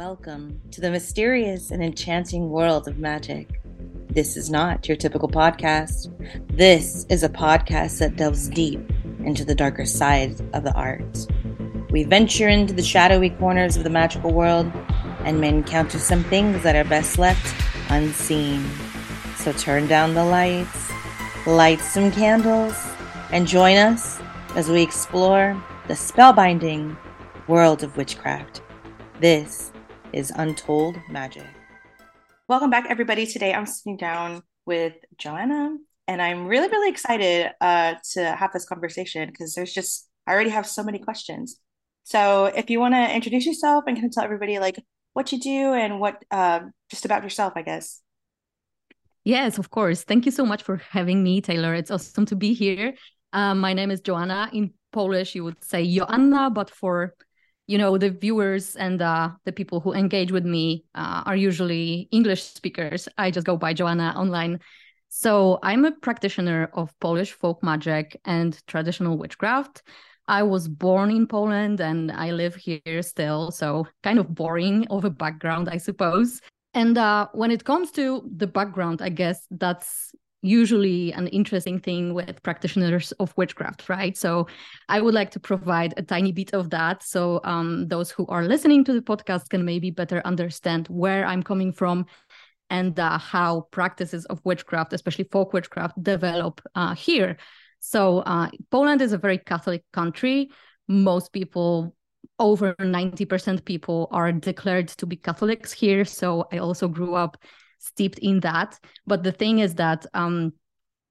Welcome to the mysterious and enchanting world of magic. This is not your typical podcast. This is a podcast that delves deep into the darker side of the art. We venture into the shadowy corners of the magical world and may encounter some things that are best left unseen. So turn down the lights, light some candles, and join us as we explore the spellbinding world of witchcraft. This is Untold Magic. Welcome back, everybody. Today I'm sitting down with Joanna, and I'm really, really excited uh, to have this conversation because there's just, I already have so many questions. So if you want to introduce yourself and kind of tell everybody like what you do and what uh, just about yourself, I guess. Yes, of course. Thank you so much for having me, Taylor. It's awesome to be here. Uh, my name is Joanna. In Polish, you would say Joanna, but for you know the viewers and uh, the people who engage with me uh, are usually english speakers. I just go by joanna online. So i'm a practitioner of polish folk magic and traditional witchcraft. I was born in poland and i live here still so kind of boring of a background i suppose. And uh, when it comes to the background i guess that's usually an interesting thing with practitioners of witchcraft, right? So I would like to provide a tiny bit of that so um, those who are listening to the podcast can maybe better understand where I'm coming from and uh, how practices of witchcraft, especially folk witchcraft, develop uh, here. So uh, Poland is a very Catholic country. Most people over 90% people are declared to be Catholics here. So I also grew up steeped in that. But the thing is that um,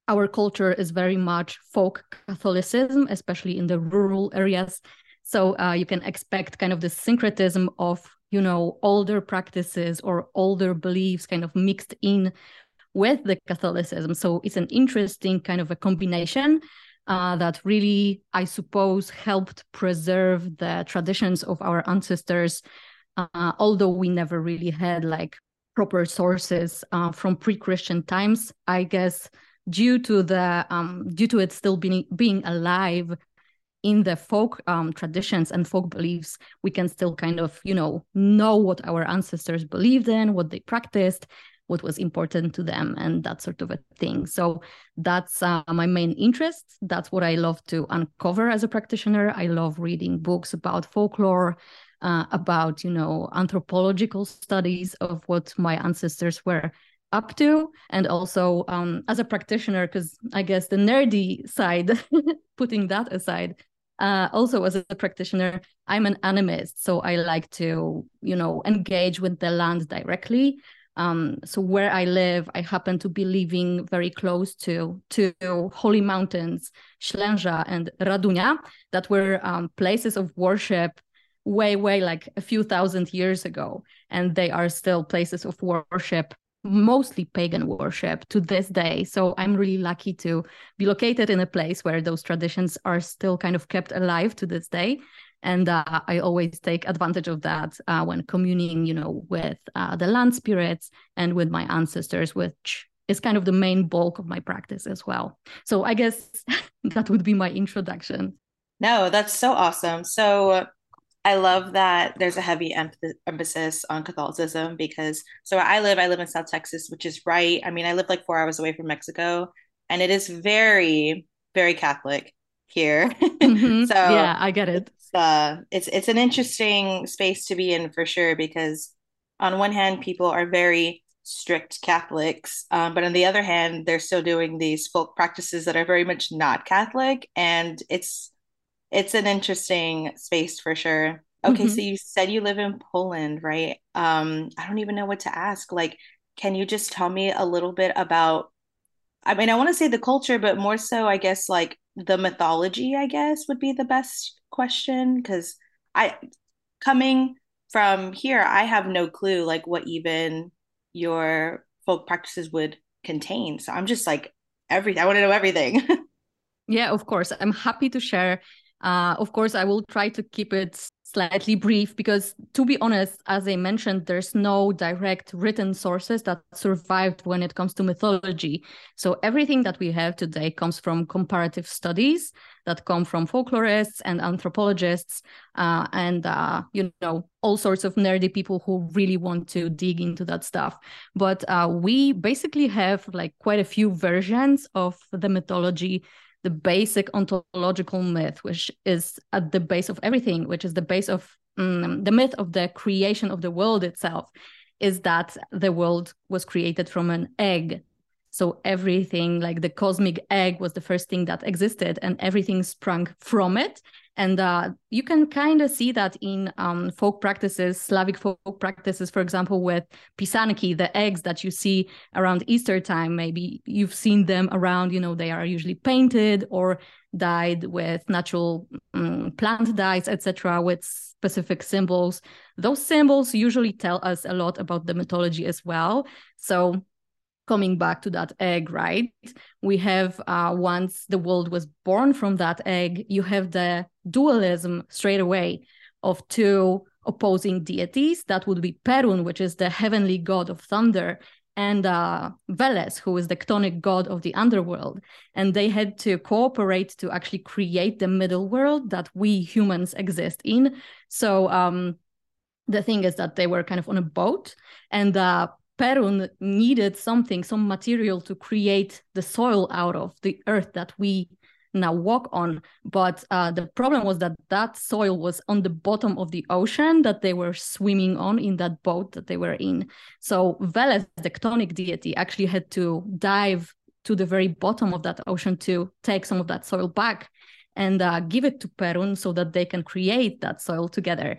our culture is very much folk Catholicism, especially in the rural areas. So uh, you can expect kind of the syncretism of you know older practices or older beliefs kind of mixed in with the Catholicism. So it's an interesting kind of a combination uh, that really, I suppose, helped preserve the traditions of our ancestors. Uh, although we never really had like proper sources uh, from pre-Christian times, I guess, due to the um, due to it still being being alive in the folk um, traditions and folk beliefs, we can still kind of you know know what our ancestors believed in, what they practiced, what was important to them, and that sort of a thing. So that's uh, my main interest. That's what I love to uncover as a practitioner. I love reading books about folklore uh, about you know anthropological studies of what my ancestors were up to and also um, as a practitioner because i guess the nerdy side putting that aside uh, also as a practitioner i'm an animist so i like to you know engage with the land directly. Um, so where i live i happen to be living very close to to holy mountains ślęża and radunia that were um, places of worship way, way like a few thousand years ago. And they are still places of worship, mostly pagan worship to this day. So I'm really lucky to be located in a place where those traditions are still kind of kept alive to this day. And uh, I always take advantage of that uh, when communing, you know, with uh, the land spirits and with my ancestors, which is kind of the main bulk of my practice as well. So I guess that would be my introduction. No, that's so awesome. So I love that there's a heavy em- emphasis on Catholicism because so I live I live in South Texas, which is right. I mean, I live like four hours away from Mexico, and it is very very Catholic here. Mm-hmm. so yeah, I get it. It's, uh, it's it's an interesting space to be in for sure because on one hand, people are very strict Catholics, um, but on the other hand, they're still doing these folk practices that are very much not Catholic, and it's it's an interesting space for sure. Okay, mm-hmm. so you said you live in Poland, right? Um, I don't even know what to ask. Like, can you just tell me a little bit about I mean, I want to say the culture, but more so, I guess, like the mythology, I guess, would be the best question. Because I, coming from here, I have no clue, like, what even your folk practices would contain. So I'm just like, everything. I want to know everything. yeah, of course. I'm happy to share uh, of course, I will try to keep it slightly brief because to be honest as i mentioned there's no direct written sources that survived when it comes to mythology. So everything that we have today comes from comparative studies that come from folklorists and anthropologists uh, and uh, you know all sorts of nerdy people who really want to dig into that stuff. But uh, we basically have like quite a few versions of the mythology the basic ontological myth, which is at the base of everything, which is the base of um, the myth of the creation of the world itself, is that the world was created from an egg. So everything, like the cosmic egg, was the first thing that existed, and everything sprung from it. And uh, you can kind of see that in um, folk practices, Slavic folk practices, for example, with pisanki, the eggs that you see around Easter time. Maybe you've seen them around, you know, they are usually painted or dyed with natural um, plant dyes, etc., with specific symbols. Those symbols usually tell us a lot about the mythology as well. So coming back to that egg, right? We have uh, once the world was born from that egg, you have the dualism straight away of two opposing deities. That would be Perun, which is the heavenly god of thunder, and uh, Veles, who is the chthonic god of the underworld. And they had to cooperate to actually create the middle world that we humans exist in. So um, the thing is that they were kind of on a boat, and uh, Perun needed something, some material to create the soil out of the earth that we now walk on. But uh, the problem was that that soil was on the bottom of the ocean that they were swimming on in that boat that they were in. So Veles, the chthonic deity, actually had to dive to the very bottom of that ocean to take some of that soil back and uh, give it to Perun so that they can create that soil together.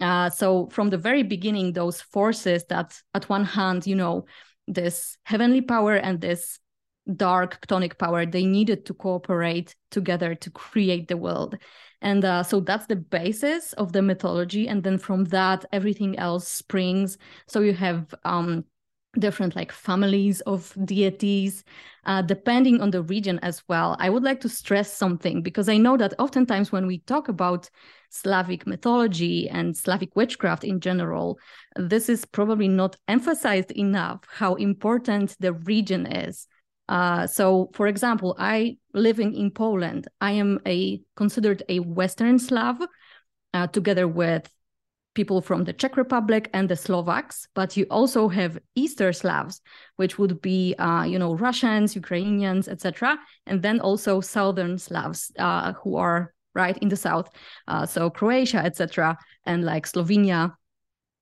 Uh, so from the very beginning, those forces that, at one hand, you know, this heavenly power and this dark chthonic power, they needed to cooperate together to create the world. And uh, so that's the basis of the mythology. And then from that, everything else springs. So you have um, different like families of deities uh, depending on the region as well i would like to stress something because i know that oftentimes when we talk about slavic mythology and slavic witchcraft in general this is probably not emphasized enough how important the region is uh, so for example i living in poland i am a considered a western slav uh, together with people from the Czech Republic and the Slovaks, but you also have Easter Slavs, which would be, uh, you know, Russians, Ukrainians, etc., and then also Southern Slavs uh, who are right in the south, uh, so Croatia, etc., and like Slovenia.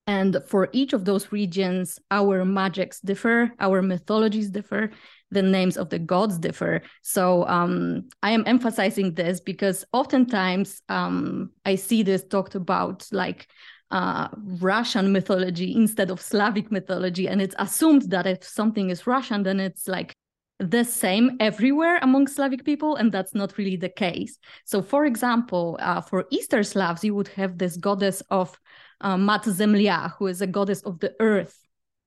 And for each of those regions, our magics differ, our mythologies differ, the names of the gods differ. So um, I am emphasizing this because oftentimes um, I see this talked about like uh, Russian mythology instead of Slavic mythology. And it's assumed that if something is Russian, then it's like the same everywhere among Slavic people, and that's not really the case. So, for example, uh, for Easter Slavs, you would have this goddess of uh, Mat Zemlya, who is a goddess of the earth.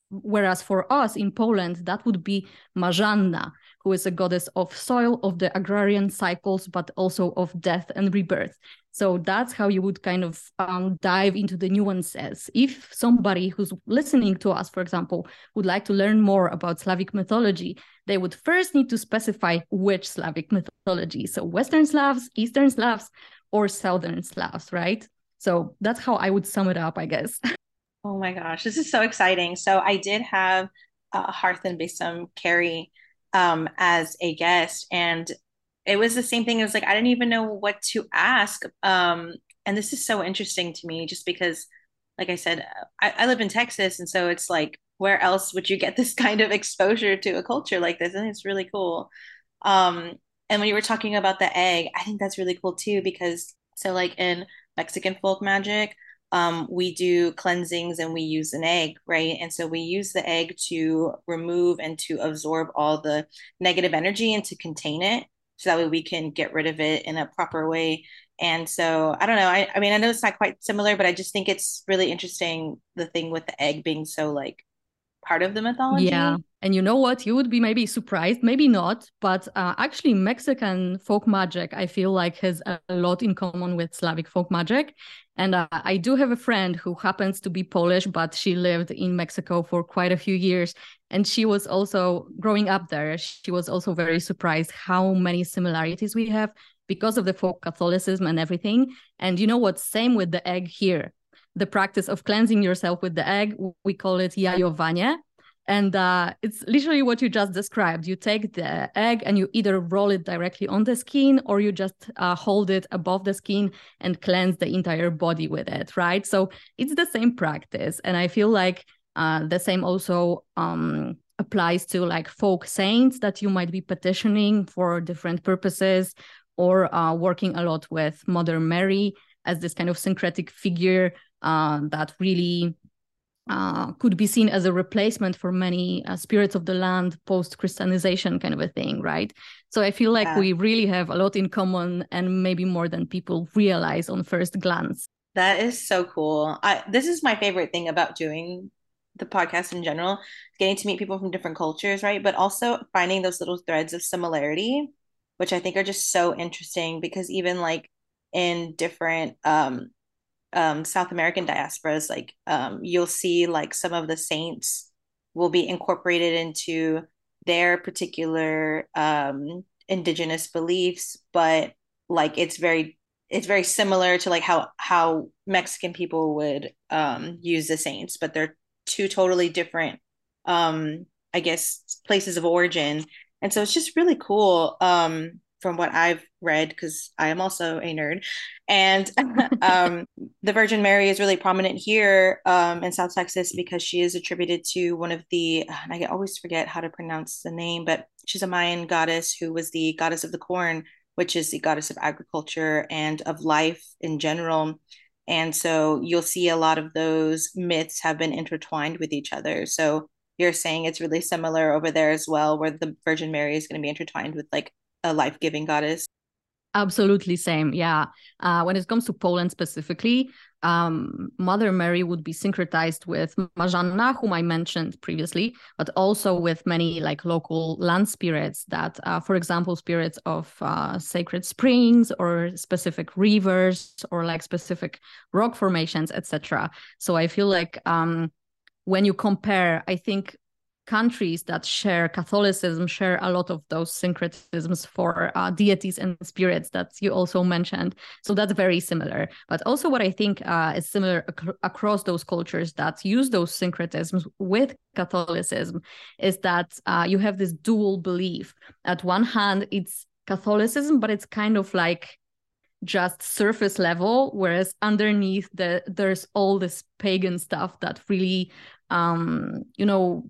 Whereas for us in Poland, that would be Marzanna, who is a goddess of soil, of the agrarian cycles, but also of death and rebirth. So that's how you would kind of um, dive into the nuances. If somebody who's listening to us, for example, would like to learn more about Slavic mythology, they would first need to specify which Slavic mythology. So Western Slavs, Eastern Slavs, or Southern Slavs, right? So that's how I would sum it up, I guess. Oh my gosh, this is so exciting. So I did have uh, Hearth and Besom Carrie um, as a guest, and it was the same thing. It was like I didn't even know what to ask. Um, and this is so interesting to me, just because, like I said, I, I live in Texas, and so it's like, where else would you get this kind of exposure to a culture like this? And it's really cool. Um, and when you were talking about the egg, I think that's really cool too, because so like in Mexican folk magic, um, we do cleansings and we use an egg, right? And so we use the egg to remove and to absorb all the negative energy and to contain it so that way we can get rid of it in a proper way. And so i don't know I, I mean i know it's not quite similar but i just think it's really interesting the thing with the egg being so like part of the mythology. Yeah and you know what? You would be maybe surprised, maybe not, but uh, actually, Mexican folk magic, I feel like, has a lot in common with Slavic folk magic. And uh, I do have a friend who happens to be Polish, but she lived in Mexico for quite a few years. And she was also growing up there. She was also very surprised how many similarities we have because of the folk Catholicism and everything. And you know what? Same with the egg here. The practice of cleansing yourself with the egg, we call it jajowanie and uh, it's literally what you just described. You take the egg and you either roll it directly on the skin or you just uh, hold it above the skin and cleanse the entire body with it, right? So it's the same practice. And I feel like uh, the same also um, applies to like folk saints that you might be petitioning for different purposes or uh, working a lot with Mother Mary as this kind of syncretic figure uh, that really uh, could be seen as a replacement for many uh, spirits of the land post Christianization kind of a thing, right? So I feel like yeah. we really have a lot in common and maybe more than people realize on first glance. That is so cool. I, this is my favorite thing about doing the podcast in general, getting to meet people from different cultures, right? But also finding those little threads of similarity, which I think are just so interesting because even like in different um um, South American diasporas, like um, you'll see like some of the saints will be incorporated into their particular um, indigenous beliefs, but like it's very it's very similar to like how how Mexican people would um, use the saints, but they're two totally different, um, I guess, places of origin, and so it's just really cool. Um, from what I've read, because I am also a nerd. And um, the Virgin Mary is really prominent here um, in South Texas because she is attributed to one of the, I always forget how to pronounce the name, but she's a Mayan goddess who was the goddess of the corn, which is the goddess of agriculture and of life in general. And so you'll see a lot of those myths have been intertwined with each other. So you're saying it's really similar over there as well, where the Virgin Mary is going to be intertwined with like a life-giving goddess? Absolutely same yeah. Uh, when it comes to poland specifically um, mother mary would be syncretized with marzanna whom i mentioned previously but also with many like local land spirits that uh, for example spirits of uh, sacred springs or specific rivers or like specific rock formations etc so i feel like um, when you compare i think countries that share Catholicism share a lot of those syncretisms for uh, deities and spirits that you also mentioned. So that's very similar. But also, what I think uh, is similar ac- across those cultures that use those syncretisms with Catholicism is that uh, you have this dual belief. At one hand, it's Catholicism, but it's kind of like just surface level whereas underneath the there's all this pagan stuff that really um you know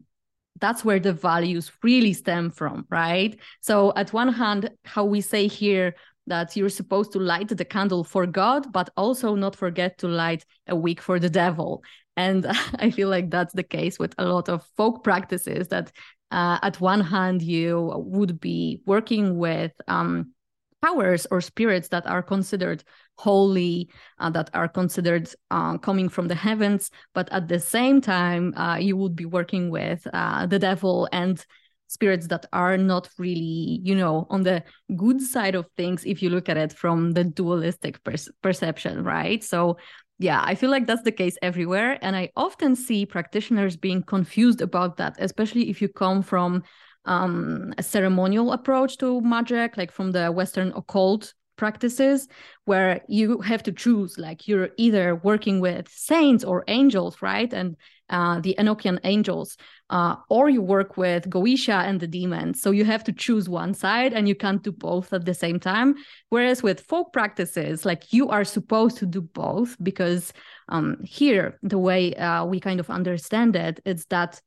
that's where the values really stem from, right? So, at one hand, how we say here that you're supposed to light the candle for God, but also not forget to light a wick for the devil. And I feel like that's the case with a lot of folk practices that, uh, at one hand, you would be working with um, powers or spirits that are considered holy, uh, that are considered uh, coming from the heavens, but at the same time, uh, you would be working with uh, the devil and spirits that are not really, you know, on the good side of things if you look at it from the dualistic per- perception, right? So, yeah, I feel like that's the case everywhere. And I often see practitioners being confused about that, especially if you come from um, a ceremonial approach to magic, like from the Western occult practices, where you have to choose, like you're either working with saints or angels, right? And uh, the Enochian angels, uh, or you work with Goetia and the demons. So you have to choose one side and you can't do both at the same time. Whereas with folk practices, like you are supposed to do both because um, here, the way uh, we kind of understand it, it's that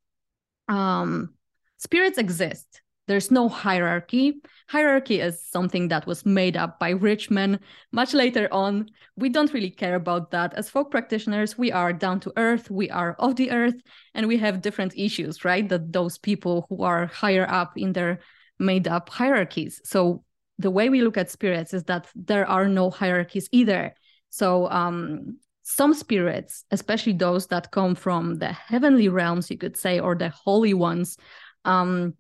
um, spirits exist. There's no hierarchy. Hierarchy is something that was made up by rich men much later on. We don't really care about that. As folk practitioners, we are down to earth, we are of the earth, and we have different issues, right? That those people who are higher up in their made up hierarchies. So the way we look at spirits is that there are no hierarchies either. So um, some spirits, especially those that come from the heavenly realms, you could say, or the holy ones, um,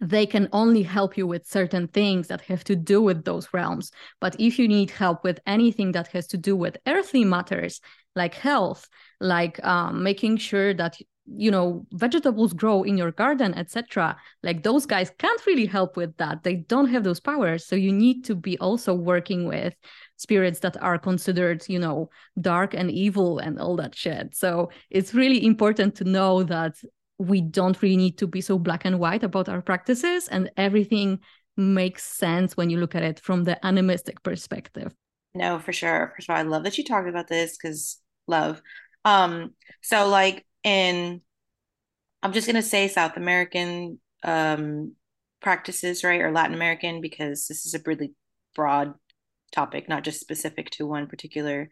they can only help you with certain things that have to do with those realms. But if you need help with anything that has to do with earthly matters, like health, like um, making sure that you know vegetables grow in your garden etc like those guys can't really help with that. They don't have those powers. So you need to be also working with spirits that are considered you know dark and evil and all that shit. So it's really important to know that we don't really need to be so black and white about our practices and everything makes sense when you look at it from the animistic perspective. No for sure. First of all i love that you talked about this because love. Um so like in i'm just going to say south american um practices right or latin american because this is a really broad topic not just specific to one particular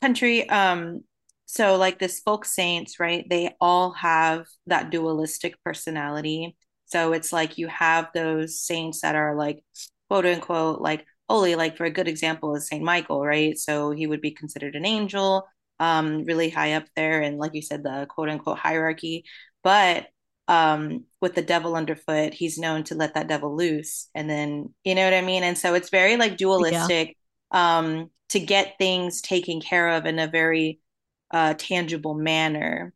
country. Um so like this folk saints right they all have that dualistic personality. So it's like you have those saints that are like quote unquote like holy like for a good example is saint michael right? So he would be considered an angel um really high up there and like you said the quote unquote hierarchy. But um with the devil underfoot he's known to let that devil loose and then you know what i mean? And so it's very like dualistic yeah. um to get things taken care of in a very uh, tangible manner.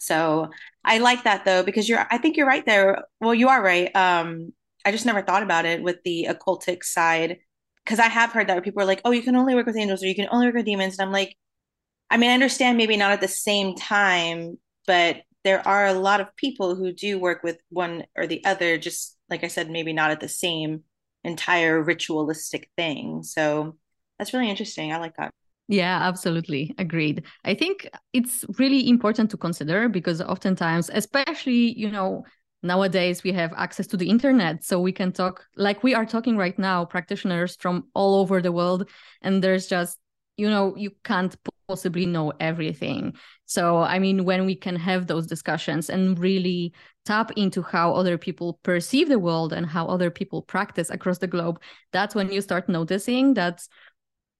So I like that though because you're I think you're right there. Well, you are right. Um, I just never thought about it with the occultic side because I have heard that people are like, "Oh, you can only work with angels or you can only work with demons," and I'm like, I mean, I understand maybe not at the same time, but there are a lot of people who do work with one or the other. Just like I said, maybe not at the same entire ritualistic thing. So that's really interesting. I like that. Yeah, absolutely. Agreed. I think it's really important to consider because oftentimes, especially, you know, nowadays we have access to the internet. So we can talk like we are talking right now, practitioners from all over the world. And there's just, you know, you can't possibly know everything. So, I mean, when we can have those discussions and really tap into how other people perceive the world and how other people practice across the globe, that's when you start noticing that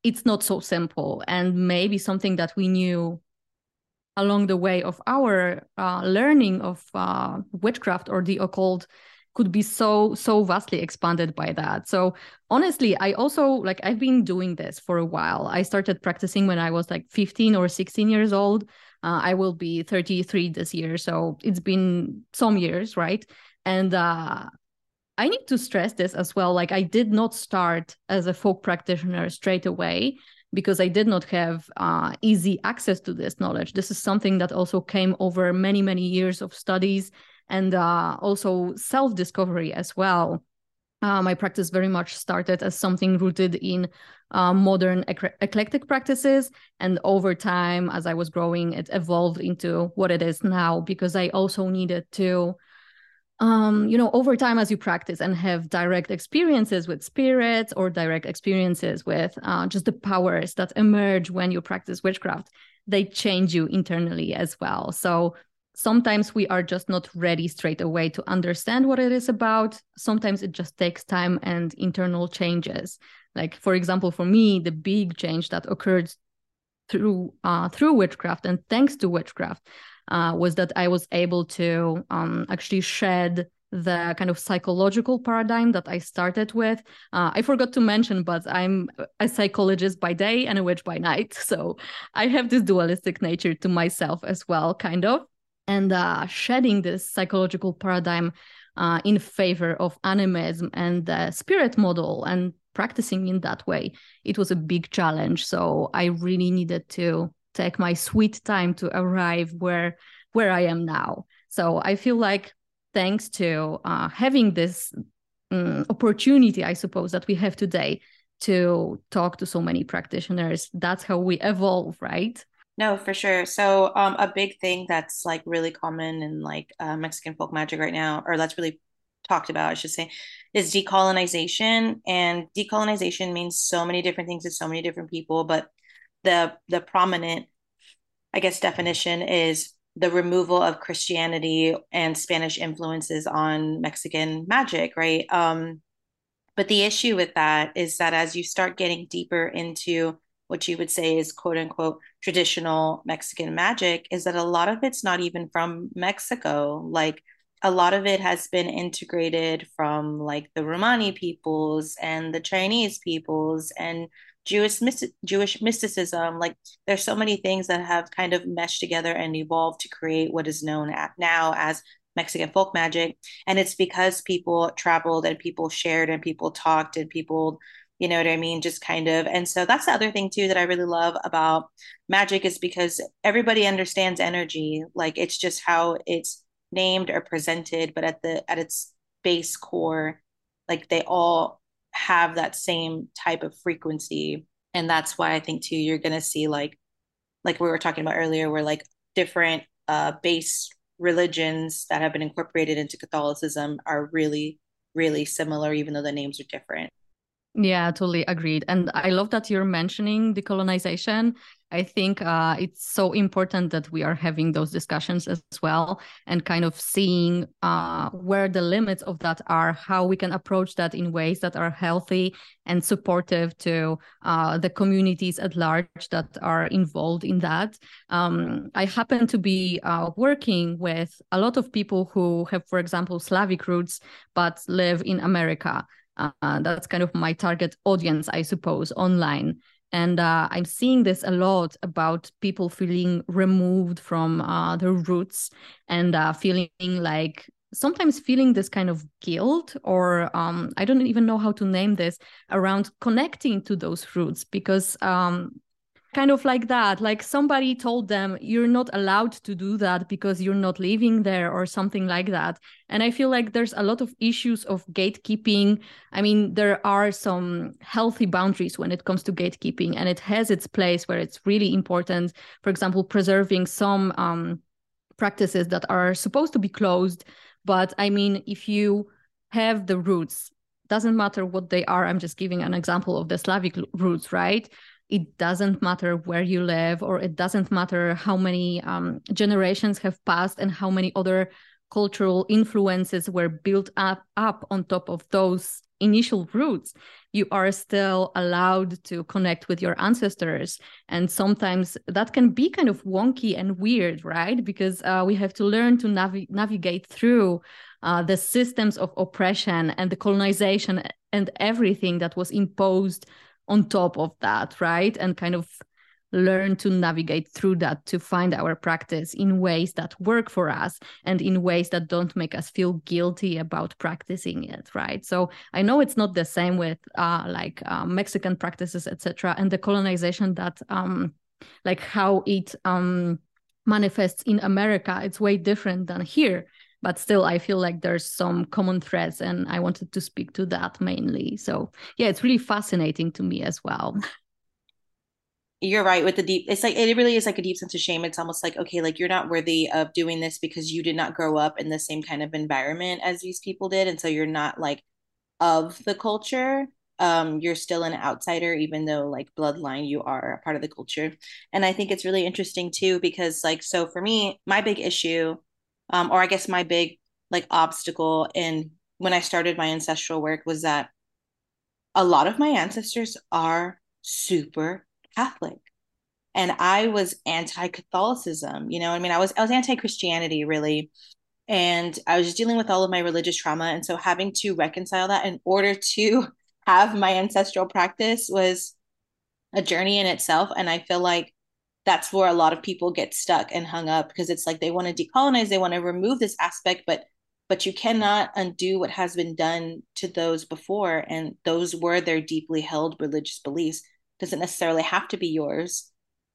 it's not so simple. And maybe something that we knew along the way of our uh, learning of uh, witchcraft or the occult could be so so vastly expanded by that. So honestly i also like i've been doing this for a while. I started practicing when i was like 15 or 16 years old. Uh, i will be 33 this year. So it's been some years right? And uh, I need to stress this as well. Like, I did not start as a folk practitioner straight away because I did not have uh, easy access to this knowledge. This is something that also came over many, many years of studies and uh, also self discovery as well. Uh, my practice very much started as something rooted in uh, modern ec- eclectic practices. And over time, as I was growing, it evolved into what it is now because I also needed to um, you know, over time as you practice and have direct experiences with spirits or direct experiences with uh, just the powers that emerge when you practice witchcraft, they change you internally as well. So sometimes we are just not ready straight away to understand what it is about. Sometimes it just takes time and internal changes. Like, for example, for me, the big change that occurred through uh, through witchcraft and thanks to witchcraft uh, was that I was able to um, actually shed the kind of psychological paradigm that I started with. Uh, I forgot to mention, but I'm a psychologist by day and a witch by night. So I have this dualistic nature to myself as well, kind of. And uh, shedding this psychological paradigm uh, in favor of animism and the spirit model and practicing in that way, it was a big challenge. So I really needed to take my sweet time to arrive where where I am now. So I feel like thanks to uh, having this um, opportunity, I suppose that we have today to talk to so many practitioners, that's how we evolve, right? No, for sure. So um, a big thing that's like really common in like uh, Mexican folk magic right now, or that's really talked about, I should say, is decolonization. And decolonization means so many different things to so many different people, but the the prominent i guess definition is the removal of christianity and spanish influences on mexican magic right? Um but the issue with that is that as you start getting deeper into what you would say is quote unquote traditional mexican magic is that a lot of it's not even from mexico. Like a lot of it has been integrated from like the Romani peoples and the Chinese peoples and Jewish Jewish mysticism. Like there's so many things that have kind of meshed together and evolved to create what is known now as Mexican folk magic. And it's because people traveled and people shared and people talked and people, you know what I mean? Just kind of. And so that's the other thing too that I really love about magic is because everybody understands energy. Like it's just how it's named or presented, but at the at its base core, like they all have that same type of frequency. And that's why I think too you're gonna see like like we were talking about earlier, where like different uh base religions that have been incorporated into Catholicism are really, really similar, even though the names are different. Yeah, totally agreed. And I love that you're mentioning decolonization. I think uh, it's so important that we are having those discussions as well and kind of seeing uh, where the limits of that are, how we can approach that in ways that are healthy and supportive to uh, the communities at large that are involved in that. Um, I happen to be uh, working with a lot of people who have, for example, Slavic roots but live in America. Uh, that's kind of my target audience, I suppose, online. And uh, I'm seeing this a lot about people feeling removed from uh, their roots and uh, feeling like sometimes feeling this kind of guilt, or um, I don't even know how to name this, around connecting to those roots because um, kind of like that. Like somebody told them you're not allowed to do that because you're not living there or something like that. And i feel like there's a lot of issues of gatekeeping. I mean there are some healthy boundaries when it comes to gatekeeping and it has its place where it's really important. For example preserving some um, practices that are supposed to be closed. But i mean if you have the roots doesn't matter what they are i'm just giving an example of the slavic roots right it doesn't matter where you live or it doesn't matter how many um, generations have passed and how many other cultural influences were built up, up on top of those initial roots you are still allowed to connect with your ancestors. And sometimes that can be kind of wonky and weird right? Because uh, we have to learn to navi- navigate through uh, the systems of oppression and the colonization and everything that was imposed on top of that, right? And kind of learn to navigate through that to find our practice in ways that work for us and in ways that don't make us feel guilty about practicing it right? So i know it's not the same with uh, like uh, mexican practices etc and the colonization that um like how it um manifests in america. It's way different than here but still i feel like there's some common threads and i wanted to speak to that mainly. So yeah it's really fascinating to me as well. You're right with the deep it's like it really is like a deep sense of shame. It's almost like okay like you're not worthy of doing this because you did not grow up in the same kind of environment as these people did and so you're not like of the culture. Um you're still an outsider even though like bloodline you are a part of the culture. And i think it's really interesting too because like so for me my big issue um, or I guess my big like obstacle in when I started my ancestral work was that a lot of my ancestors are super Catholic. And I was anti-Catholicism, you know, I mean, I was I was anti-Christianity really. And I was just dealing with all of my religious trauma. And so having to reconcile that in order to have my ancestral practice was a journey in itself. And I feel like that's where a lot of people get stuck and hung up because it's like they want to decolonize they want to remove this aspect but but you cannot undo what has been done to those before and those were their deeply held religious beliefs. Doesn't necessarily have to be yours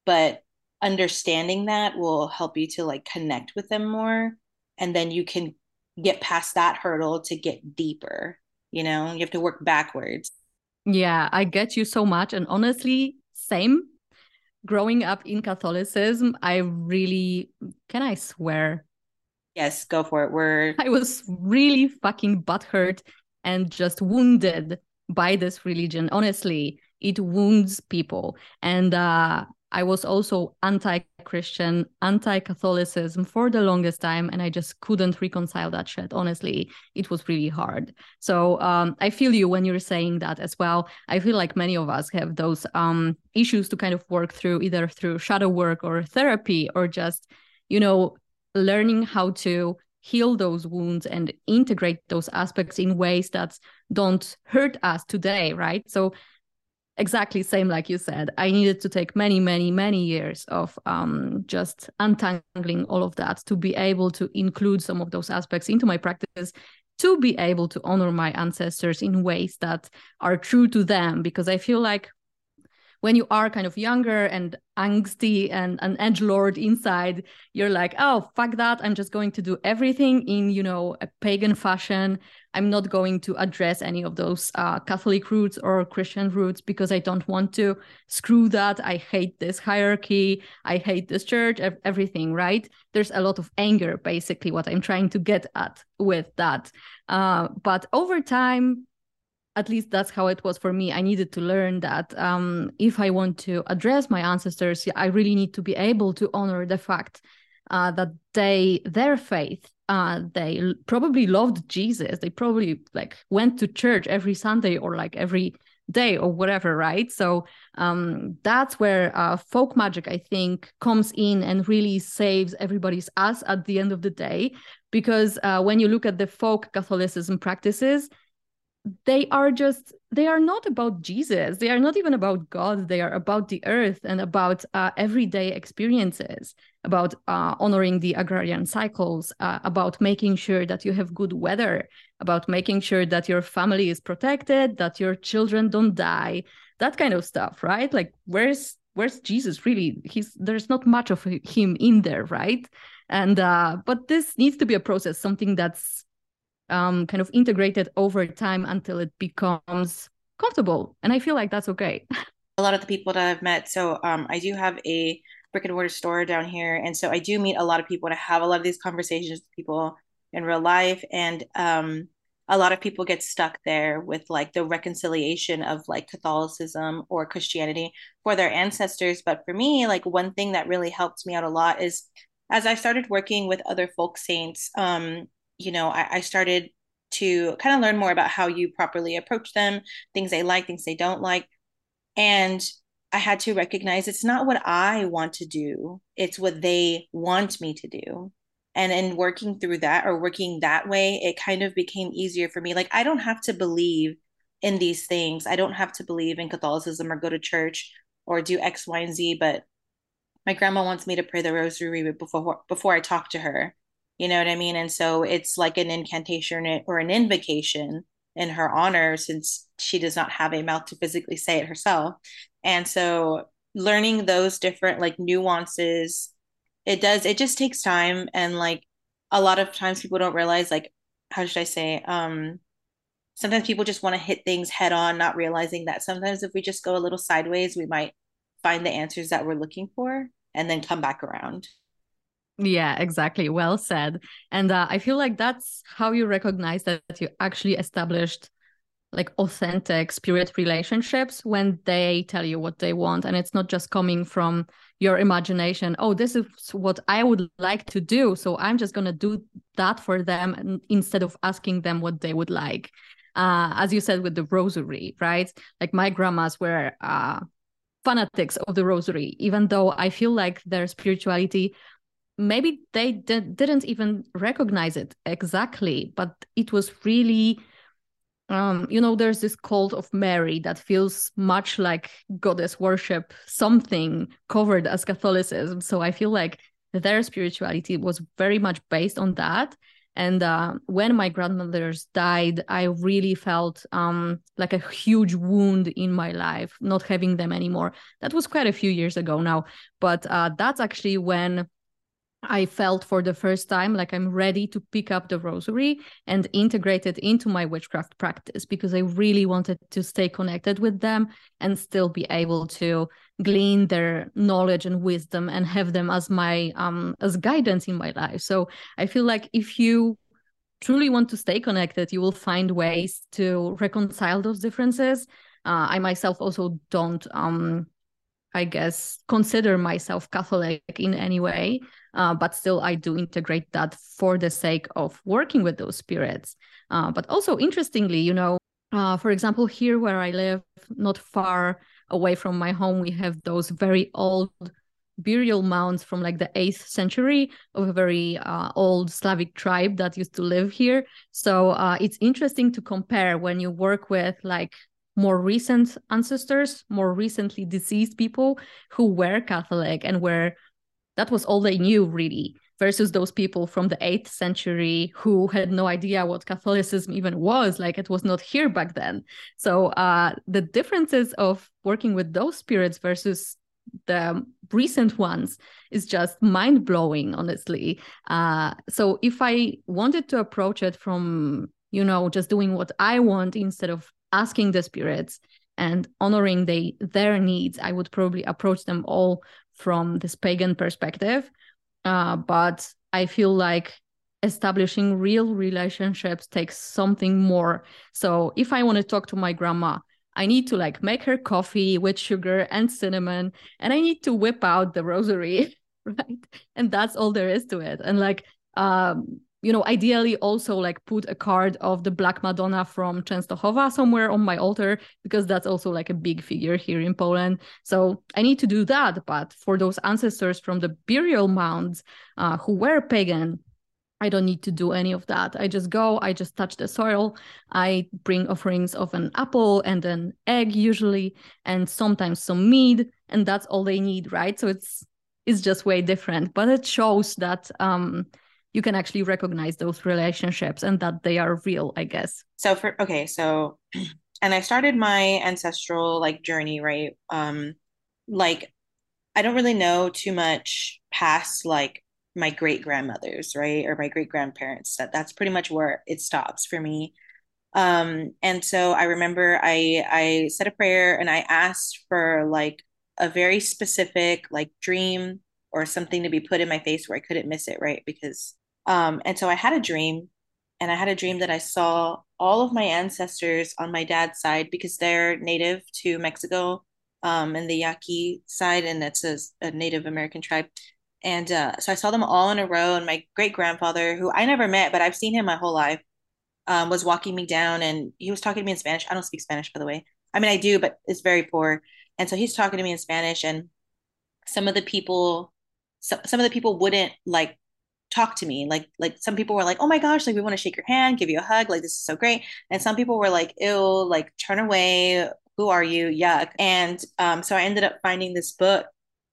but understanding that will help you to like connect with them more and then you can get past that hurdle to get deeper you know? You have to work backwards. Yeah i get you so much and honestly same growing up in Catholicism, I really can I swear? Yes, go for it. We're I was really fucking butthurt and just wounded by this religion. Honestly, it wounds people. And uh I was also anti Christian, anti Catholicism for the longest time. And I just couldn't reconcile that shit. Honestly, it was really hard. So um, I feel you when you're saying that as well. I feel like many of us have those um, issues to kind of work through, either through shadow work or therapy, or just, you know, learning how to heal those wounds and integrate those aspects in ways that don't hurt us today right so exactly same like you said. I needed to take many many many years of um, just untangling all of that to be able to include some of those aspects into my practice to be able to honor my ancestors in ways that are true to them. Because i feel like when you are kind of younger and angsty and an edge lord inside you're like oh fuck that. I'm just going to do everything in you know a pagan fashion i'm not going to address any of those uh, catholic roots or christian roots because i don't want to. Screw that. I hate this hierarchy. I hate this church everything right? There's a lot of anger basically what i'm trying to get at with that. Uh, but over time at least that's how it was for me. I needed to learn that um, if I want to address my ancestors, I really need to be able to honor the fact uh, that they, their faith, uh, they probably loved Jesus. They probably like went to church every Sunday or like every day or whatever, right? So um, that's where uh, folk magic, I think, comes in and really saves everybody's ass at the end of the day. Because uh, when you look at the folk Catholicism practices, they are just they are not about jesus they are not even about god they are about the earth and about uh, everyday experiences about uh, honoring the agrarian cycles uh, about making sure that you have good weather about making sure that your family is protected that your children don't die that kind of stuff right like where's where's jesus really he's there's not much of him in there right and uh but this needs to be a process something that's um, kind of integrated over time until it becomes comfortable. And I feel like that's okay. a lot of the people that I've met, so um, I do have a brick and mortar store down here. And so I do meet a lot of people and I have a lot of these conversations with people in real life. And um, a lot of people get stuck there with like the reconciliation of like Catholicism or Christianity for their ancestors. But for me, like one thing that really helped me out a lot is as I started working with other folk saints, um, you know, I, I started to kind of learn more about how you properly approach them, things they like, things they don't like. And I had to recognize it's not what I want to do, it's what they want me to do. And in working through that or working that way, it kind of became easier for me. Like, I don't have to believe in these things. I don't have to believe in Catholicism or go to church or do X, Y, and Z. But my grandma wants me to pray the rosary before before I talk to her you know what I mean? And so it's like an incantation or an invocation in her honor since she does not have a mouth to physically say it herself. And so learning those different like nuances, it does, it just takes time. And like a lot of times people don't realize, like, how should I say? Um, sometimes people just want to hit things head on, not realizing that sometimes if we just go a little sideways, we might find the answers that we're looking for and then come back around. Yeah, exactly. Well said. And uh, I feel like that's how you recognize that you actually established like authentic spirit relationships when they tell you what they want. And it's not just coming from your imagination oh this is what i would like to do so i'm just going to do that for them instead of asking them what they would like. Uh, as you said with the rosary right? Like my grandmas were uh, fanatics of the rosary even though i feel like their spirituality maybe they did, didn't even recognize it exactly but it was really um, you know there's this cult of mary that feels much like goddess worship something covered as catholicism. So i feel like their spirituality was very much based on that. And uh, when my grandmothers died i really felt um, like a huge wound in my life not having them anymore. That was quite a few years ago now. But uh, that's actually when I felt for the first time like I'm ready to pick up the rosary and integrate it into my witchcraft practice because I really wanted to stay connected with them and still be able to glean their knowledge and wisdom and have them as my um as guidance in my life. So I feel like if you truly want to stay connected, you will find ways to reconcile those differences. Uh, I myself also don't um I guess, consider myself Catholic in any way, uh, but still I do integrate that for the sake of working with those spirits. Uh, but also, interestingly, you know, uh, for example, here where I live, not far away from my home, we have those very old burial mounds from like the 8th century of a very uh, old Slavic tribe that used to live here. So uh, it's interesting to compare when you work with like more recent ancestors, more recently deceased people who were Catholic and were that was all they knew really versus those people from the 8th century who had no idea what catholicism even was like it was not here back then. So uh, the differences of working with those spirits versus the recent ones is just mind blowing honestly. Uh, so if i wanted to approach it from you know just doing what i want instead of asking the spirits and honoring they, their needs i would probably approach them all from this pagan perspective uh, but I feel like establishing real relationships takes something more. So if I want to talk to my grandma, I need to like make her coffee with sugar and cinnamon, and I need to whip out the rosary, right? And that's all there is to it. And like, um, you know, ideally also like put a card of the Black Madonna from Częstochowa somewhere on my altar because that's also like a big figure here in Poland. So I need to do that. But for those ancestors from the burial mounds uh, who were pagan, I don't need to do any of that. I just go, I just touch the soil. I bring offerings of an apple and an egg usually, and sometimes some meat, and that's all they need, right? So it's it's just way different, but it shows that um, you can actually recognize those relationships and that they are real i guess. So for okay so and i started my ancestral like journey right? Um like i don't really know too much past like my great grandmothers right? Or my great grandparents that that's pretty much where it stops for me. Um and so i remember i i said a prayer and i asked for like a very specific like dream or something to be put in my face where I couldn't miss it, right? Because um, and so I had a dream, and I had a dream that I saw all of my ancestors on my dad's side because they're native to Mexico um, and the Yaqui side, and that's a, a Native American tribe. And uh, so I saw them all in a row, and my great grandfather, who I never met, but I've seen him my whole life, um, was walking me down, and he was talking to me in Spanish. I don't speak Spanish, by the way. I mean, I do, but it's very poor. And so he's talking to me in Spanish, and some of the people, so, some of the people wouldn't like talk to me. Like like some people were like oh my gosh like we want to shake your hand give you a hug like this is so great. And some people were like ill like turn away who are you? Yuck. And um, so i ended up finding this book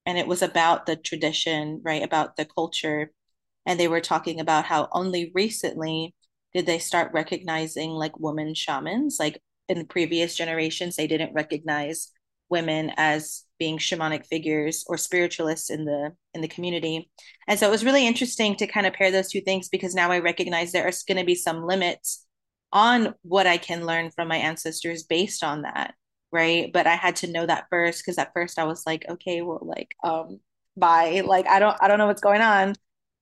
and it was about the tradition right about the culture. And they were talking about how only recently did they start recognizing like women shamans. Like in previous generations they didn't recognize women as being shamanic figures or spiritualists in the in the community. And so it was really interesting to kind of pair those two things because now i recognize there are going to be some limits on what i can learn from my ancestors based on that right? But i had to know that first because at first i was like okay well like um bye like i don't i don't know what's going on.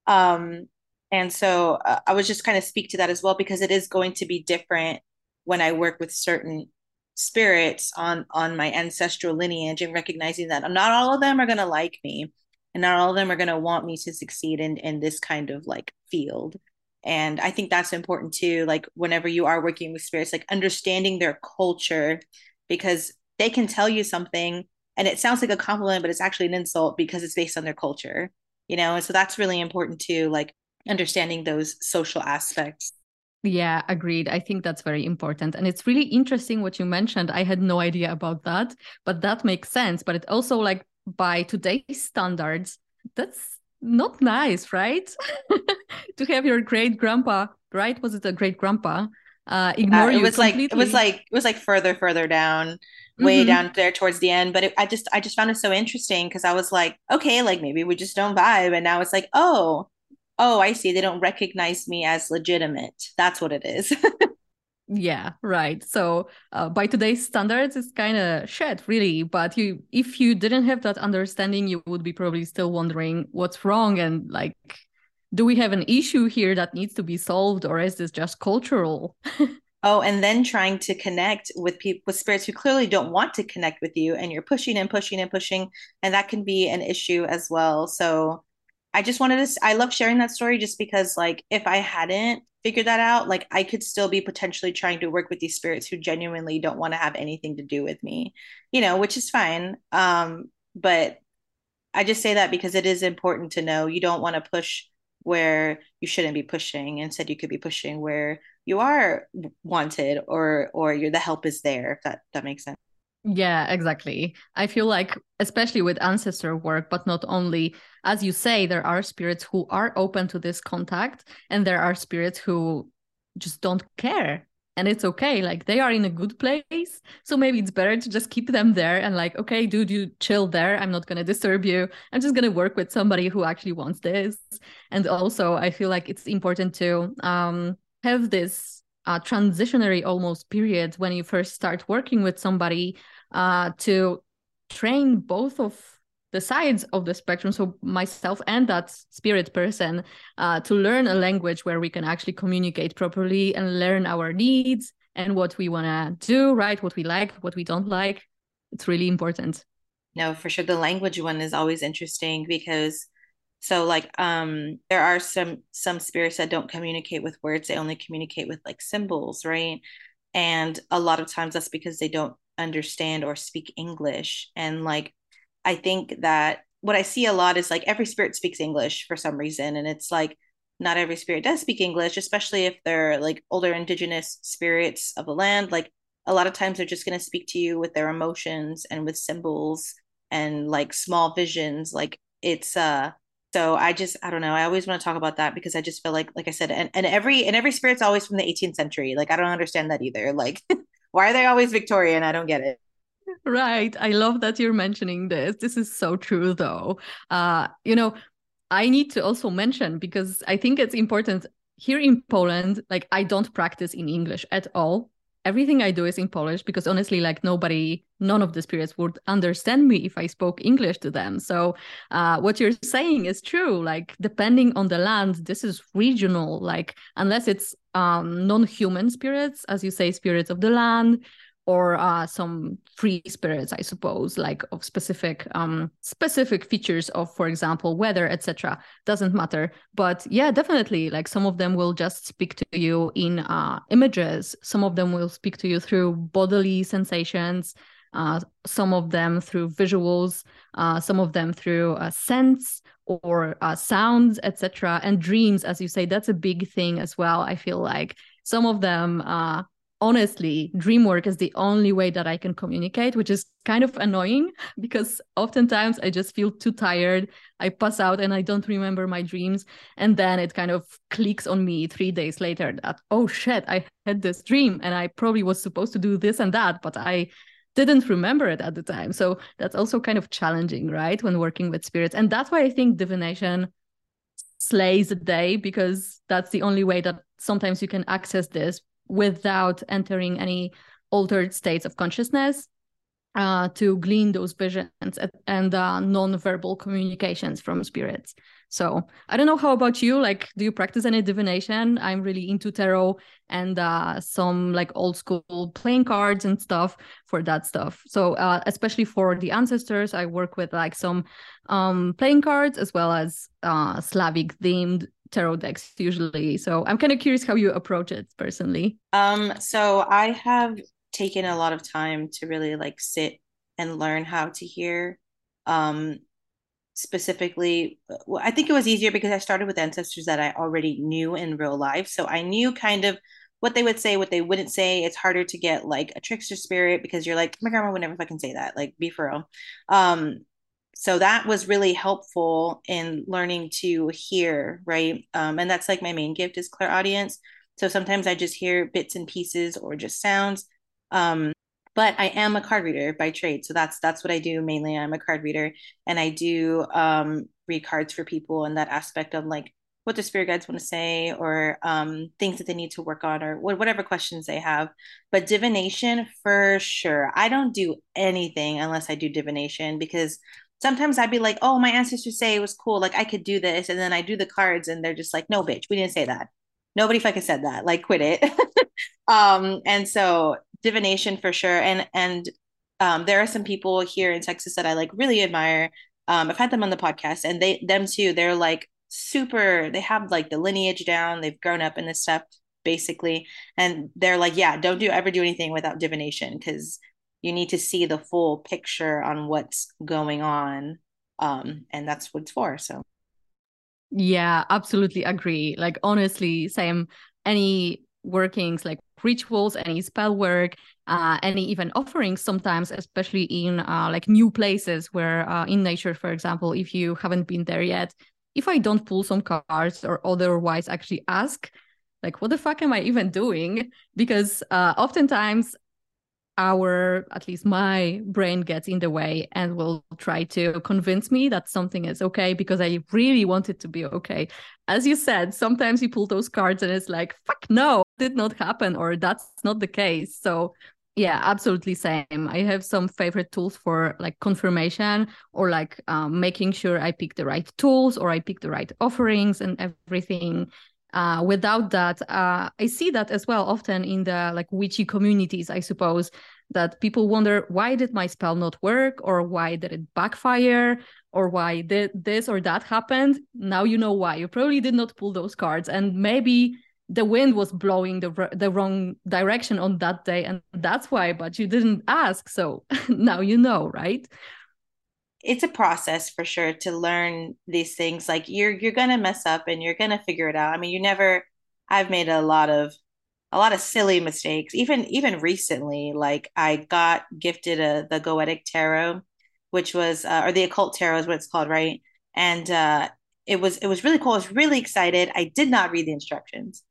Um and so uh, i was just kind of speak to that as well because it is going to be different when i work with certain spirits on on my ancestral lineage and recognizing that not all of them are going to like me and not all of them are going to want me to succeed in in this kind of like field. And i think that's important too like whenever you are working with spirits like understanding their culture because they can tell you something and it sounds like a compliment but it's actually an insult because it's based on their culture you know? And so that's really important too like understanding those social aspects yeah, agreed. I think that's very important. And it's really interesting what you mentioned. I had no idea about that, but that makes sense. But it also, like, by today's standards, that's not nice, right? to have your great grandpa, right? Was it a great grandpa? Uh, ignore uh, it was completely. like it was like it was like further further down way mm-hmm. down there towards the end but it, i just i just found it so interesting because i was like okay like maybe we just don't vibe and now it's like oh oh, I see, they don't recognize me as legitimate. That's what it is. yeah right so uh, by today's standards it's kind of shit really but you if you didn't have that understanding you would be probably still wondering what's wrong and like do we have an issue here that needs to be solved or is this just cultural oh and then trying to connect with people with spirits who clearly don't want to connect with you and you're pushing and pushing and pushing and that can be an issue as well so I just wanted to, I love sharing that story just because, like, if I hadn't figured that out, like, I could still be potentially trying to work with these spirits who genuinely don't want to have anything to do with me, you know, which is fine. Um, but I just say that because it is important to know you don't want to push where you shouldn't be pushing. Instead, you could be pushing where you are wanted or or you're the help is there. If that that makes sense. Yeah, exactly. I feel like, especially with ancestor work, but not only, as you say, there are spirits who are open to this contact, and there are spirits who just don't care and it's okay. Like they are in a good place so maybe it's better to just keep them there and like okay dude you chill there. I'm not going to disturb you. I'm just going to work with somebody who actually wants this. And also i feel like it's important to um, have this uh, transitionary almost period when you first start working with somebody uh, to train both of the sides of the spectrum so myself and that spirit person uh, to learn a language where we can actually communicate properly and learn our needs and what we want to do right what we like what we don't like. It's really important. No for sure. The language one is always interesting because so like um there are some some spirits that don't communicate with words. They only communicate with like symbols right? And a lot of times that's because they don't understand or speak english and like I think that what I see a lot is like every spirit speaks English for some reason. And it's like not every spirit does speak English, especially if they're like older indigenous spirits of the land. Like a lot of times they're just going to speak to you with their emotions and with symbols and like small visions. Like it's, uh, so I just I don't know. I always want to talk about that because I just feel like like I said, and, and every and every spirit's always from the 18th century. Like I don't understand that either. Like why are they always Victorian? I don't get it. Right. I love that you're mentioning this. This is so true, though. Uh, you know, I need to also mention because I think it's important here in Poland, like I don't practice in English at all. Everything I do is in Polish because honestly, like nobody, none of the spirits would understand me if I spoke English to them. So, uh, what you're saying is true. Like, depending on the land, this is regional. Like, unless it's um, non human spirits, as you say, spirits of the land, or uh, some free spirits i suppose like of specific um specific features of for example weather etc doesn't matter. But yeah definitely like some of them will just speak to you in uh, images. Some of them will speak to you through bodily sensations uh, some of them through visuals uh, some of them through uh, scents or uh, sounds etc and dreams as you say that's a big thing as well i feel like. Some of them uh, honestly, dream work is the only way that I can communicate, which is kind of annoying because oftentimes I just feel too tired. I pass out and I don't remember my dreams. And then it kind of clicks on me three days later that, oh shit, I had this dream and I probably was supposed to do this and that, but I didn't remember it at the time. So that's also kind of challenging, right? When working with spirits. And that's why I think divination slays the day because that's the only way that sometimes you can access this without entering any altered states of consciousness uh, to glean those visions and uh, non-verbal communications from spirits. So I don't know how about you. Like, do you practice any divination? I'm really into tarot and uh, some like old school playing cards and stuff for that stuff. So uh, especially for the ancestors, I work with like some um, playing cards as well as uh, Slavic themed tarot decks usually. So I'm kind of curious how you approach it personally. Um, so I have taken a lot of time to really like sit and learn how to hear. Um, specifically, well, I think it was easier because I started with ancestors that I already knew in real life. So I knew kind of what they would say, what they wouldn't say. It's harder to get like a trickster spirit because you're like, my grandma would never fucking say that. Like, be for real. Um, so that was really helpful in learning to hear right um, and that's like my main gift is clairaudience so sometimes i just hear bits and pieces or just sounds um, but i am a card reader by trade so that's that's what i do mainly i'm a card reader and i do um, read cards for people in that aspect of like what the spirit guides want to say or um, things that they need to work on or whatever questions they have but divination for sure i don't do anything unless i do divination because sometimes I'd be like, oh, my ancestors say it was cool. Like I could do this. And then I do the cards and they're just like, no, bitch, we didn't say that. Nobody fucking said that. Like quit it. um, and so divination for sure. And and um, there are some people here in Texas that I like really admire. Um, I've had them on the podcast and they them too, they're like super, they have like the lineage down, they've grown up in this stuff basically. And they're like, yeah, don't do ever do anything without divination because you need to see the full picture on what's going on um, and that's what it's for. So, yeah, absolutely agree. Like honestly, same. Any workings like rituals, any spell work, uh, any even offerings sometimes, especially in uh, like new places where uh, in nature, for example, if you haven't been there yet, if I don't pull some cards or otherwise actually ask, like, what the fuck am I even doing? Because uh, oftentimes our at least my brain gets in the way and will try to convince me that something is okay because i really want it to be okay. As you said sometimes you pull those cards and it's like fuck no did not happen or that's not the case. So yeah absolutely same. I have some favorite tools for like confirmation or like um, making sure i pick the right tools or i pick the right offerings and everything uh, without that uh, i see that as well often in the like witchy communities i suppose that people wonder why did my spell not work? Or why did it backfire? Or why did this or that happened? Now you know why. You probably did not pull those cards. And maybe the wind was blowing the the wrong direction on that day. And that's why but you didn't ask. So now you know right it's a process for sure to learn these things like you're you're to mess up and you're to figure it out. I mean you never i've made a lot of a lot of silly mistakes. Even even recently like i got gifted a the goetic tarot which was uh, or the occult tarot is what it's called right? And uh it was it was really cool. I was really excited. I did not read the instructions.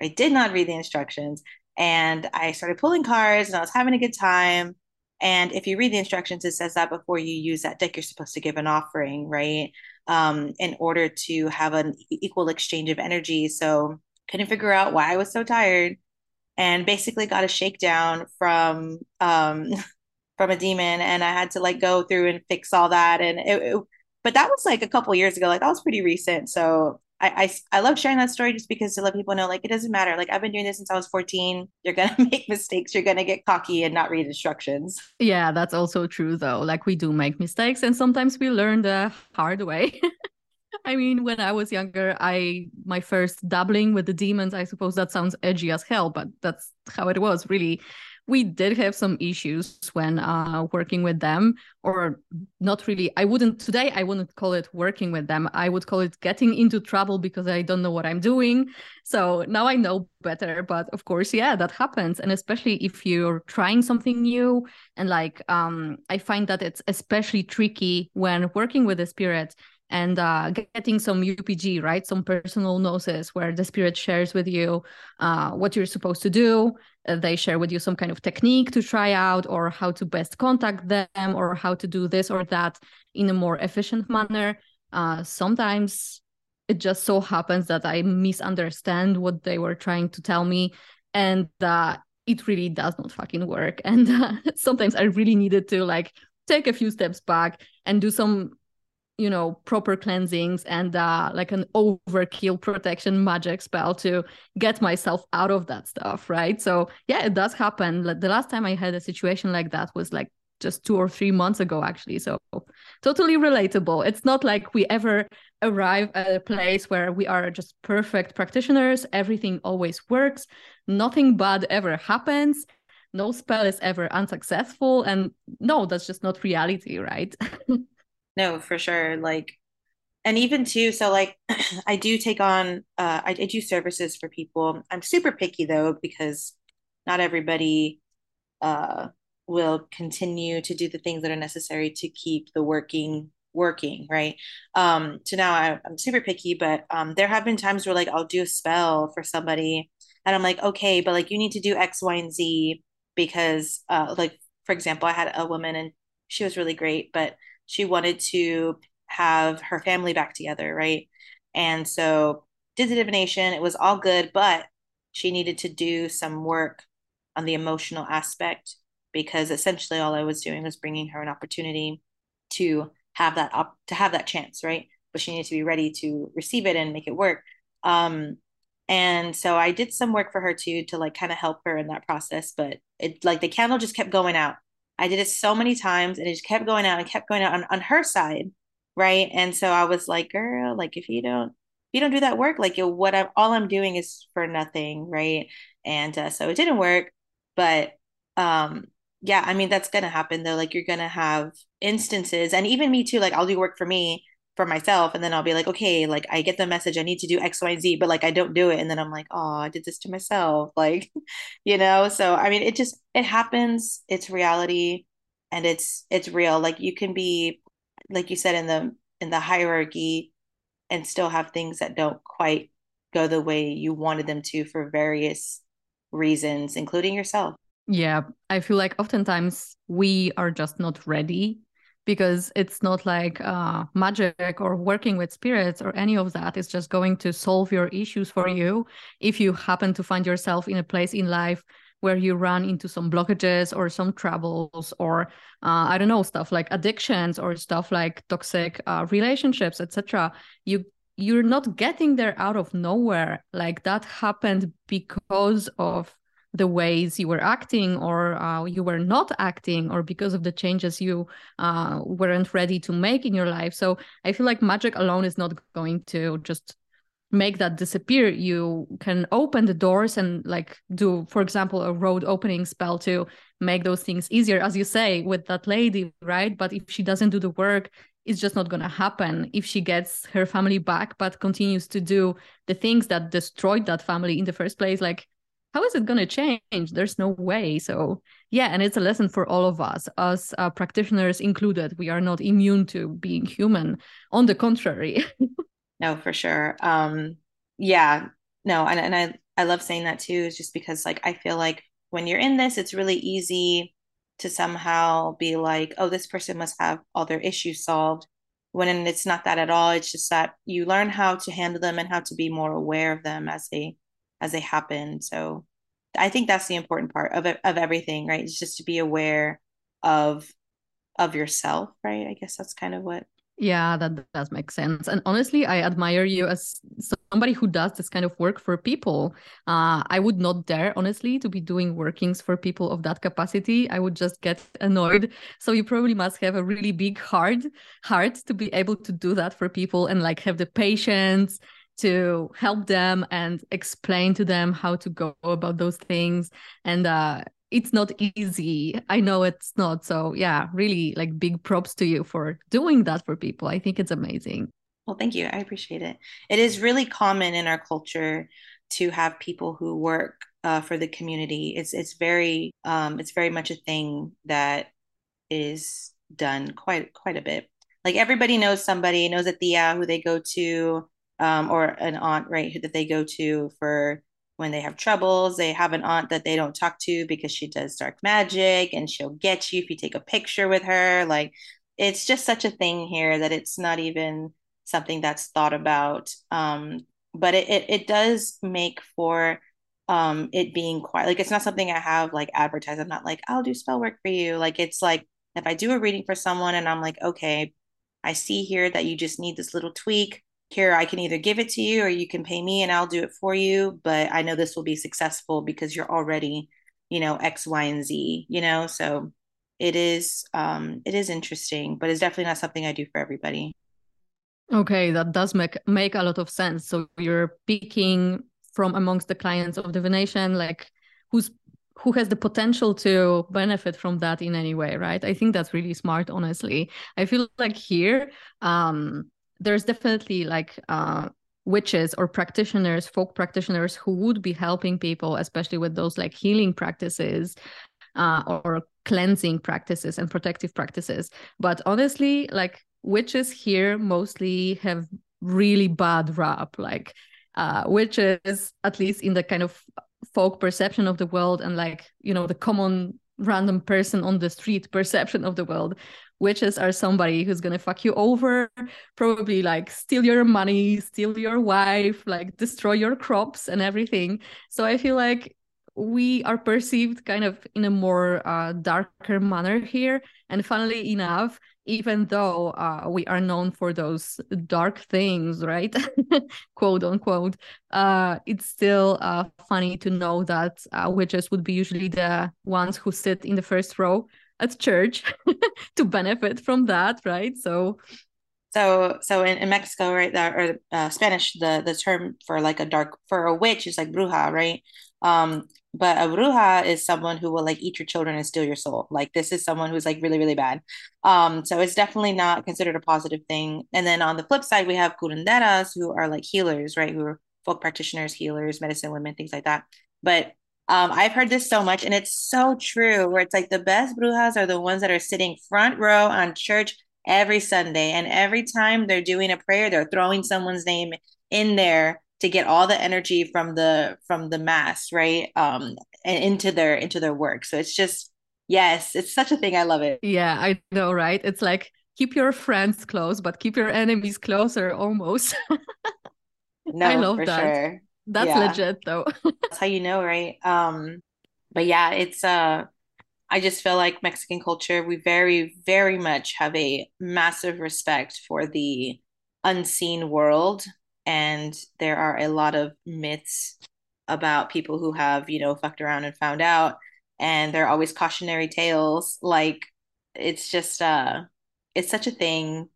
I did not read the instructions. And i started pulling cards and i was having a good time and if you read the instructions, it says that before you use that deck, you're supposed to give an offering, right? Um, in order to have an equal exchange of energy. So couldn't figure out why I was so tired and basically got a shakedown from um from a demon and I had to like go through and fix all that and it, it but that was like a couple years ago like that was pretty recent so I, I I love sharing that story just because to let people know like it doesn't matter. Like I've been doing this since I was 14. You're gonna make mistakes. You're gonna get cocky and not read instructions. Yeah, that's also true though. Like we do make mistakes and sometimes we learn the hard way. I mean, when I was younger, I my first dabbling with the demons, I suppose that sounds edgy as hell, but that's how it was really we did have some issues when uh, working with them or not really. I wouldn't today i wouldn't call it working with them. I would call it getting into trouble because i don't know what i'm doing. So now i know better but of course yeah that happens. And especially if you're trying something new and like um, i find that it's especially tricky when working with a spirit and uh, getting some UPG, right? Some personal gnosis where the spirit shares with you uh, what you're supposed to do. Uh, they share with you some kind of technique to try out or how to best contact them or how to do this or that in a more efficient manner. Uh, sometimes it just so happens that I misunderstand what they were trying to tell me. And uh, it really does not fucking work. And uh, sometimes I really needed to like take a few steps back and do some you know proper cleansings and uh like an overkill protection magic spell to get myself out of that stuff right? So yeah it does happen. The last time i had a situation like that was like just two or three months ago actually. So totally relatable. It's not like we ever arrive at a place where we are just perfect practitioners. Everything always works. Nothing bad ever happens. No spell is ever unsuccessful. And no that's just not reality right No, for sure. Like, and even too, so like I do take on uh I, I do services for people. I'm super picky though, because not everybody uh will continue to do the things that are necessary to keep the working working, right? Um, so now I, I'm super picky, but um there have been times where like I'll do a spell for somebody and I'm like, okay, but like you need to do X, Y, and Z because uh like for example, I had a woman and she was really great, but she wanted to have her family back together, right? And so did the divination. It was all good, but she needed to do some work on the emotional aspect because essentially all I was doing was bringing her an opportunity to have that op- to have that chance, right? But she needed to be ready to receive it and make it work. Um, and so I did some work for her too to like kind of help her in that process. But it like the candle just kept going out I did it so many times and it just kept going out and kept going out on, on her side. Right. And so I was like, girl, like if you don't, if you don't do that work, like you what I'm, all I'm doing is for nothing. Right. And uh, so it didn't work. But um, yeah, I mean, that's to happen though. Like, you're to have instances, and even me too. Like, I'll do work for me for myself, and then I'll be like, okay, like, I get the message, I need to do X, Y, and Z, but like, I don't do it. And then I'm like, oh, I did this to myself. Like, you know? So, I mean, it just, it happens. It's reality and it's, it's real. Like, you can be, like you said, in the, in the hierarchy and still have things that don't quite go the way you wanted them to for various reasons, including yourself. Yeah, I feel like oftentimes we are just not ready because it's not like uh, magic or working with spirits or any of that. It's just going to solve your issues for you if you happen to find yourself in a place in life where you run into some blockages or some troubles or uh, i don't know stuff like addictions or stuff like toxic uh, relationships etc you you're not getting there out of nowhere like that happened because of the ways you were acting or uh, you were not acting or because of the changes you uh, weren't ready to make in your life. So i feel like magic alone is not going to just make that disappear. You can open the doors and like do for example a road opening spell to make those things easier as you say with that lady right? But if she doesn't do the work it's just not going to happen. If she gets her family back but continues to do the things that destroyed that family in the first place like how is it going to change? There's no way. So yeah and it's a lesson for all of us us uh, practitioners included. We are not immune to being human. On the contrary. No for sure. Um yeah. No and, and i i love saying that too is just because like i feel like when you're in this it's really easy to somehow be like oh this person must have all their issues solved when it's not that at all. It's just that you learn how to handle them and how to be more aware of them as they as they happen. So I think that's the important part of of everything, right? It's just to be aware of of yourself, right? I guess that's kind of what yeah, that does make sense. And honestly, I admire you as somebody who does this kind of work for people. Uh, I would not dare, honestly, to be doing workings for people of that capacity. I would just get annoyed. So you probably must have a really big heart, heart to be able to do that for people and like have the patience to help them and explain to them how to go about those things. And uh, it's not easy. I know it's not. So yeah really like big props to you for doing that for people. I think it's amazing. Well thank you. I appreciate it. It is really common in our culture to have people who work uh, for the community. It's it's very um, it's very much a thing that is done quite quite a bit. Like everybody knows somebody knows a tia who they go to um, or an aunt, right, who, that they go to for when they have troubles. They have an aunt that they don't talk to because she does dark magic and she'll get you if you take a picture with her. Like it's just such a thing here that it's not even something that's thought about. Um, but it, it, it does make for um it being quiet. Like it's not something I have like advertised. I'm not like, I'll do spell work for you. Like it's like if I do a reading for someone and I'm like, okay, I see here that you just need this little tweak here I can either give it to you or you can pay me and I'll do it for you. But I know this will be successful because you're already, you know, X, Y, and Z, you know? So it is um it is interesting, but it's definitely not something I do for everybody. Okay, that does make make a lot of sense. So you're picking from amongst the clients of divination, like who's who has the potential to benefit from that in any way, right? I think that's really smart, honestly. I feel like here, um, there's definitely like uh, witches or practitioners, folk practitioners who would be helping people, especially with those like healing practices uh, or cleansing practices and protective practices. But honestly, like witches here mostly have really bad rap. Like uh, witches, at least in the kind of folk perception of the world and like, you know, the common random person on the street perception of the world witches are somebody who's gonna fuck you over probably like steal your money steal your wife like destroy your crops and everything. So i feel like we are perceived kind of in a more uh, darker manner here. And funnily enough even though uh, we are known for those dark things right? Quote unquote uh, it's still uh, funny to know that uh, witches would be usually the ones who sit in the first row at church to benefit from that right so So, so in, in Mexico, right, the, or uh, Spanish, the the term for like a dark for a witch is like bruja, right? Um, but a bruja is someone who will like eat your children and steal your soul. Like this is someone who's like really, really bad. Um, so it's definitely not considered a positive thing. And then on the flip side, we have curanderas who are like healers, right? Who are folk practitioners, healers, medicine women, things like that. But um, I've heard this so much, and it's so true. Where it's like the best brujas are the ones that are sitting front row on church every Sunday. And every time they're doing a prayer, they're throwing someone's name in there to get all the energy from the from the mass, right? Um and into their into their work. So it's just yes, it's such a thing. I love it. Yeah, I know, right? It's like keep your friends close, but keep your enemies closer almost. no, I love that. Sure. That's yeah. legit though. That's how you know, right? Um but yeah, it's uh I just feel like Mexican culture, we very, very much have a massive respect for the unseen world. And there are a lot of myths about people who have, you know, fucked around and found out. And there are always cautionary tales. Like it's just uh it's such a thing.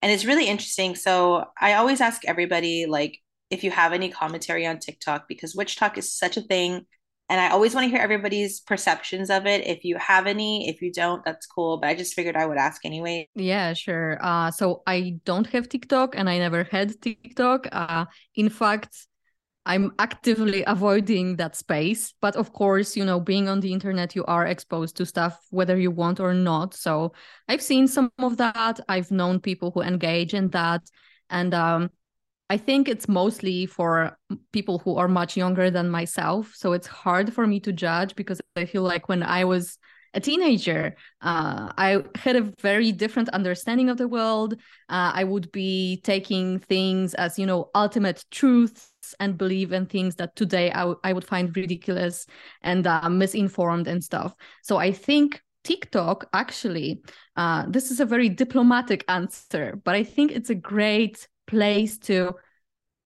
And it's really interesting. So I always ask everybody like if you have any commentary on TikTok because WitchTok is such a thing and I always want to hear everybody's perceptions of it. If you have any, if you don't, that's cool. But I just figured I would ask anyway. Yeah, sure. Uh, so I don't have TikTok and I never had TikTok. Uh, in fact, I'm actively avoiding that space. But of course, you know, being on the internet, you are exposed to stuff whether you want or not. So I've seen some of that. I've known people who engage in that. And um, I think it's mostly for people who are much younger than myself. So it's hard for me to judge because I feel like when I was a teenager, uh, I had a very different understanding of the world. Uh, I would be taking things as, you know, ultimate truths and believe in things that today I, w- I would find ridiculous and uh, misinformed and stuff. So I think TikTok actually, uh, this is a very diplomatic answer, but I think it's a great place to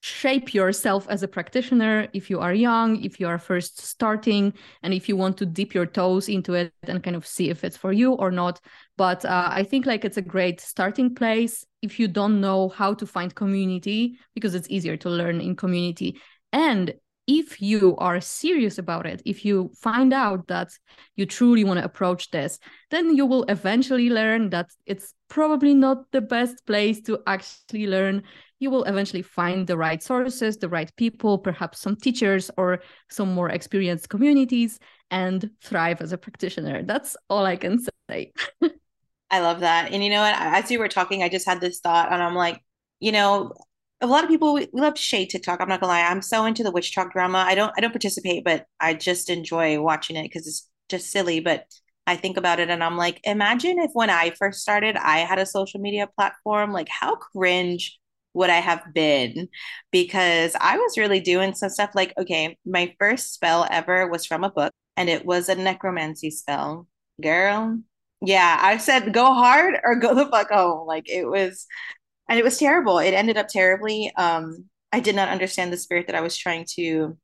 shape yourself as a practitioner if you are young, if you are first starting, and if you want to dip your toes into it and kind of see if it's for you or not. But uh, I think like it's a great starting place if you don't know how to find community because it's easier to learn in community. And if you are serious about it, if you find out that you truly want to approach this, then you will eventually learn that it's probably not the best place to actually learn. You will eventually find the right sources, the right people, perhaps some teachers or some more experienced communities, and thrive as a practitioner. That's all I can say. I love that. And you know what? As you were talking, I just had this thought, and I'm like, you know, a lot of people we, love to shade TikTok. I'm not gonna lie. I'm so into the WitchTok drama. I don't I don't participate, but I just enjoy watching it because it's just silly. But I think about it and I'm like, imagine if when I first started, I had a social media platform. Like, how cringe would I have been? Because I was really doing some stuff. Like, okay, my first spell ever was from a book, and it was a necromancy spell. Girl, yeah, I said go hard or go the fuck home. Like it was and it was terrible. It ended up terribly. Um, I did not understand the spirit that I was trying to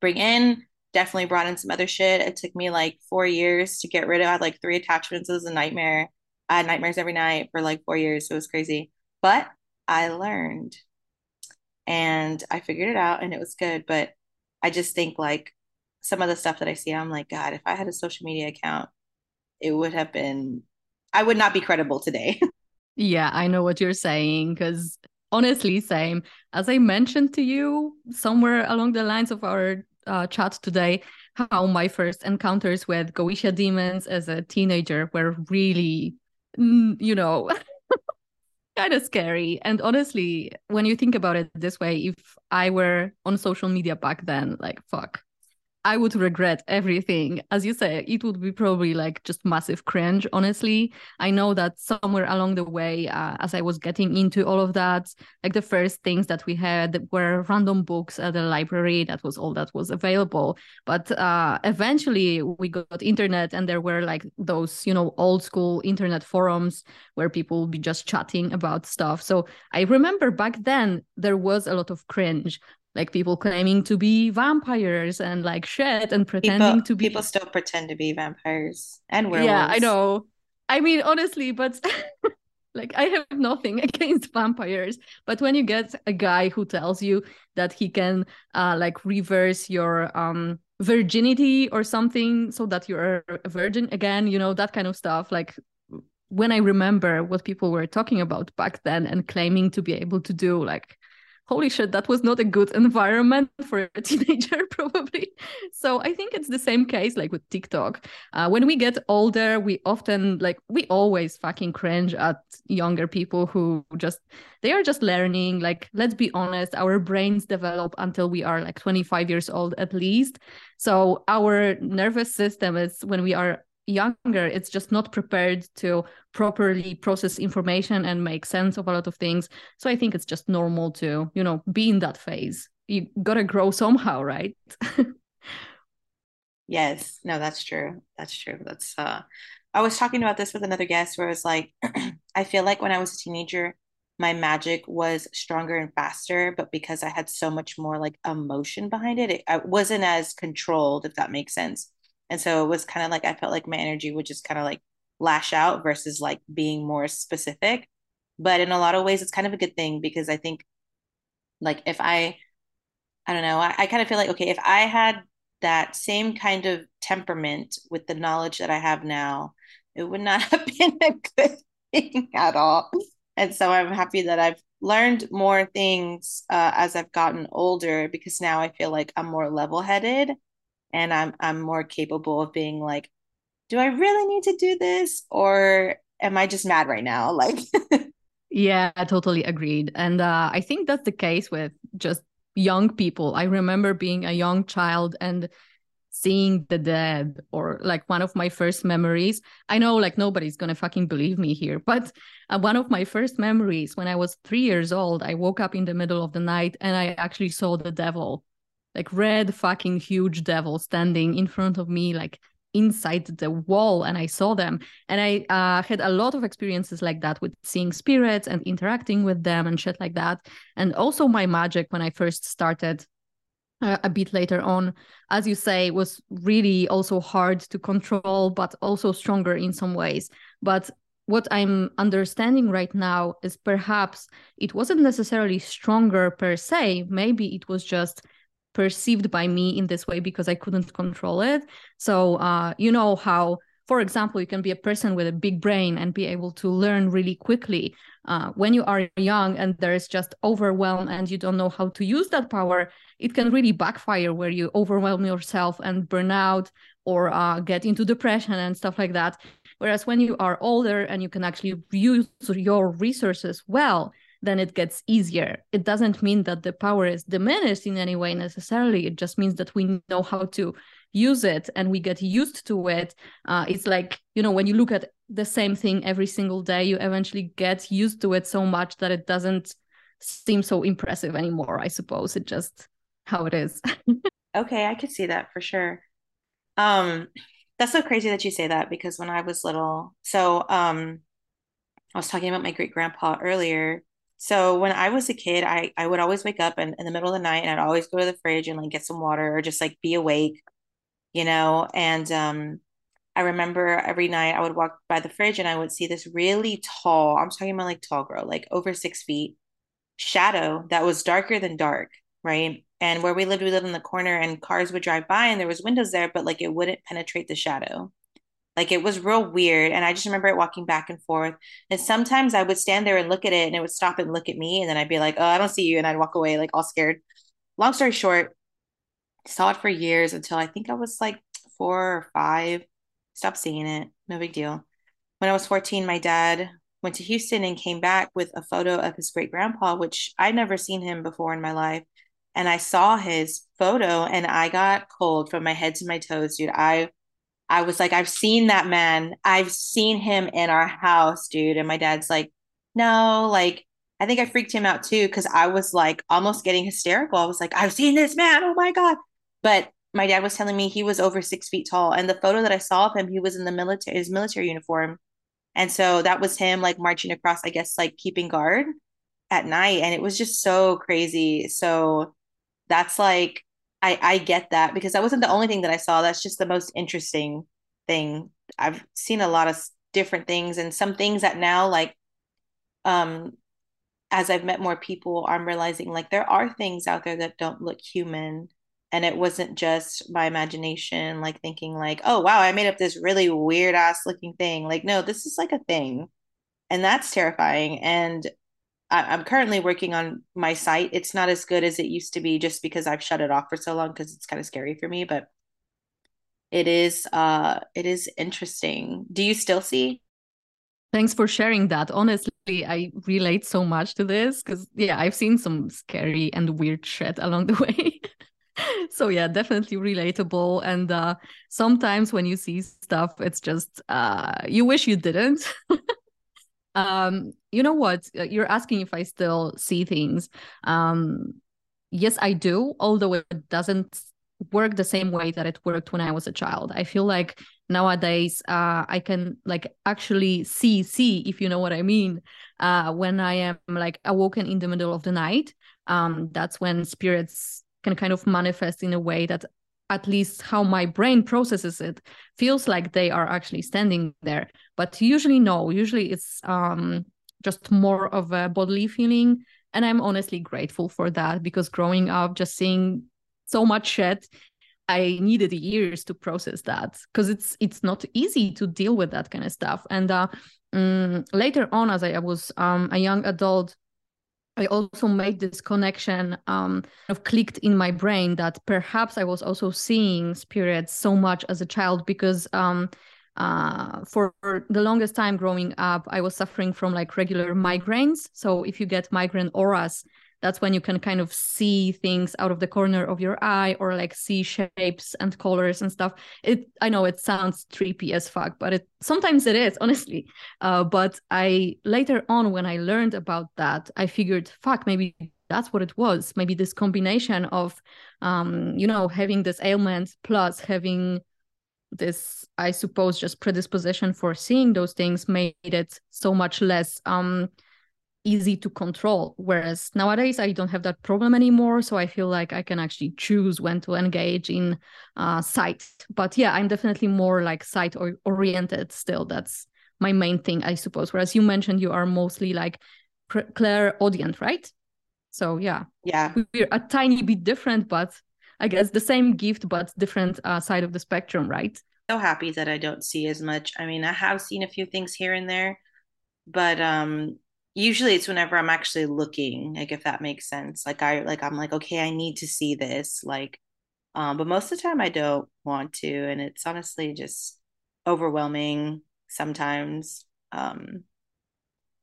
bring in. Definitely brought in some other shit. It took me like four years to get rid of. I had like three attachments. It was a nightmare. I had nightmares every night for like four years. It was crazy. But I learned and I figured it out and it was good. But I just think like some of the stuff that I see, I'm like, God, if I had a social media account, it would have been, I would not be credible today. Yeah, I know what you're saying because honestly, same. As I mentioned to you somewhere along the lines of our uh, chat today, how my first encounters with Goetia demons as a teenager were really, mm, you know, kind of scary. And honestly, when you think about it this way, if I were on social media back then, like, fuck, I would regret everything. As you say, it would be probably like just massive cringe, honestly. I know that somewhere along the way, uh, as I was getting into all of that, like the first things that we had were random books at the library. That was all that was available. But uh, eventually we got internet and there were like those, you know, old school internet forums where people would be just chatting about stuff. So I remember back then there was a lot of cringe like people claiming to be vampires and like shit and pretending people, to be people still pretend to be vampires and werewolves. Yeah, I know. I mean, honestly, but like I have nothing against vampires, but when you get a guy who tells you that he can uh, like reverse your um virginity or something so that you're a virgin again, you know, that kind of stuff, like when I remember what people were talking about back then and claiming to be able to do, like holy shit, that was not a good environment for a teenager, probably. So I think it's the same case like with TikTok. Uh, when we get older, we often like, we always fucking cringe at younger people who just, they are just learning. Like, let's be honest, our brains develop until we are like 25 years old at least. So our nervous system is when we are younger it's just not prepared to properly process information and make sense of a lot of things. So i think it's just normal to you know be in that phase. You gotta grow somehow right? Yes. No that's true. That's true. That's uh i was talking about this with another guest where it's like i feel like when i was a teenager my magic was stronger and faster but because i had so much more like emotion behind it, it i wasn't as controlled if that makes sense and so it was kind of like I felt like my energy would just kind of like lash out versus like being more specific. But in a lot of ways, it's kind of a good thing because I think like if I, I don't know, I, I kind of feel like, okay, if I had that same kind of temperament with the knowledge that I have now, it would not have been a good thing at all. And so I'm happy that I've learned more things uh, as I've gotten older because now I feel like I'm more level headed and I'm I'm more capable of being like, do I really need to do this or am I just mad right now? Like Yeah, I totally agreed. And uh, I think that's the case with just young people. I remember being a young child and seeing the dead or like one of my first memories i know like nobody's gonna fucking believe me here but uh, one of my first memories when i was three years old i woke up in the middle of the night and i actually saw the devil like red fucking huge devil standing in front of me like inside the wall and i saw them. And i uh, had a lot of experiences like that with seeing spirits and interacting with them and shit like that. And also my magic when i first started uh, a bit later on as you say was really also hard to control but also stronger in some ways. But what i'm understanding right now is perhaps it wasn't necessarily stronger per se. Maybe it was just perceived by me in this way because I couldn't control it. So, uh, you know how, for example, you can be a person with a big brain and be able to learn really quickly. Uh, when you are young and there is just overwhelm and you don't know how to use that power, it can really backfire where you overwhelm yourself and burn out or uh, get into depression and stuff like that. Whereas when you are older and you can actually use your resources well, then it gets easier. It doesn't mean that the power is diminished in any way necessarily. It just means that we know how to use it and we get used to it. Uh, it's like, you know, when you look at the same thing every single day, you eventually get used to it so much that it doesn't seem so impressive anymore, I suppose. It just how it is. okay, I could see that for sure. Um, that's so crazy that you say that because when I was little, so um, I was talking about my great grandpa earlier, so when I was a kid, I, I would always wake up in, in the middle of the night and I'd always go to the fridge and like get some water or just like be awake, you know. And um, I remember every night I would walk by the fridge and I would see this really tall, I'm talking about like tall girl, like over six feet, shadow that was darker than dark, right? And where we lived, we lived in the corner and cars would drive by and there was windows there, but like it wouldn't penetrate the shadow. Like it was real weird. And I just remember it walking back and forth. And sometimes I would stand there and look at it and it would stop and look at me. And then I'd be like, oh, I don't see you. And I'd walk away like all scared. Long story short, saw it for years until I think I was like four or five. Stopped seeing it. No big deal. When I was 14, my dad went to Houston and came back with a photo of his great grandpa, which I'd never seen him before in my life. And I saw his photo and I got cold from my head to my toes, dude. I I was like, I've seen that man. I've seen him in our house, dude. And my dad's like, no, like, I think I freaked him out too because I was like almost getting hysterical. I was like, I've seen this man. Oh my God. But my dad was telling me he was over six feet tall. And the photo that I saw of him, he was in the military, his military uniform. And so that was him like marching across, I guess, like keeping guard at night. And it was just so crazy. So that's like I I get that because that wasn't the only thing that I saw. That's just the most interesting thing. I've seen a lot of different things and some things that now like um as I've met more people, I'm realizing like there are things out there that don't look human. And it wasn't just my imagination, like thinking like, oh wow, I made up this really weird ass looking thing. Like, no, this is like a thing. And that's terrifying. And I- am currently working on my sight. It's not as good as it used to be just because I've shut it off for so long because it's kind of scary for me, but it is uh it is interesting. Do you still see Thanks for sharing that. Honestly, I relate so much to this because, yeah, I've seen some scary and weird shit along the way. so, yeah, definitely relatable. And uh, sometimes when you see stuff, it's just uh, you wish you didn't. um, you know what? Uh, you're asking if I still see things. Um, yes, I do, although it doesn't work the same way that it worked when I was a child. I feel like nowadays uh, i can like actually see see if you know what i mean uh, when i am like awoken in the middle of the night um, that's when spirits can kind of manifest in a way that at least how my brain processes it feels like they are actually standing there. But usually no. Usually it's um, just more of a bodily feeling. And i'm honestly grateful for that because growing up just seeing so much shit I needed years to process that because it's it's not easy to deal with that kind of stuff. And uh, um, later on, as I, I was um, a young adult, I also made this connection um, of clicked in my brain that perhaps I was also seeing spirits so much as a child because um, uh, for the longest time growing up, I was suffering from like regular migraines. So if you get migraine auras, that's when you can kind of see things out of the corner of your eye or like see shapes and colors and stuff. It i know it sounds trippy as fuck but it sometimes it is honestly. Uh, but i later on when i learned about that i figured fuck maybe that's what it was. Maybe this combination of um you know having this ailment plus having this i suppose just predisposition for seeing those things made it so much less um easy to control. Whereas nowadays i don't have that problem anymore. So i feel like i can actually choose when to engage in uh sight but yeah i'm definitely more like sight or- oriented still. That's my main thing i suppose. Whereas you mentioned you are mostly like clairaudient right? So yeah. Yeah. We're a tiny bit different but i guess the same gift but different uh, side of the spectrum right? So happy that i don't see as much. I mean i have seen a few things here and there but um usually it's whenever i'm actually looking like if that makes sense. Like i like i'm like okay i need to see this like um but most of the time i don't want to and it's honestly just overwhelming sometimes um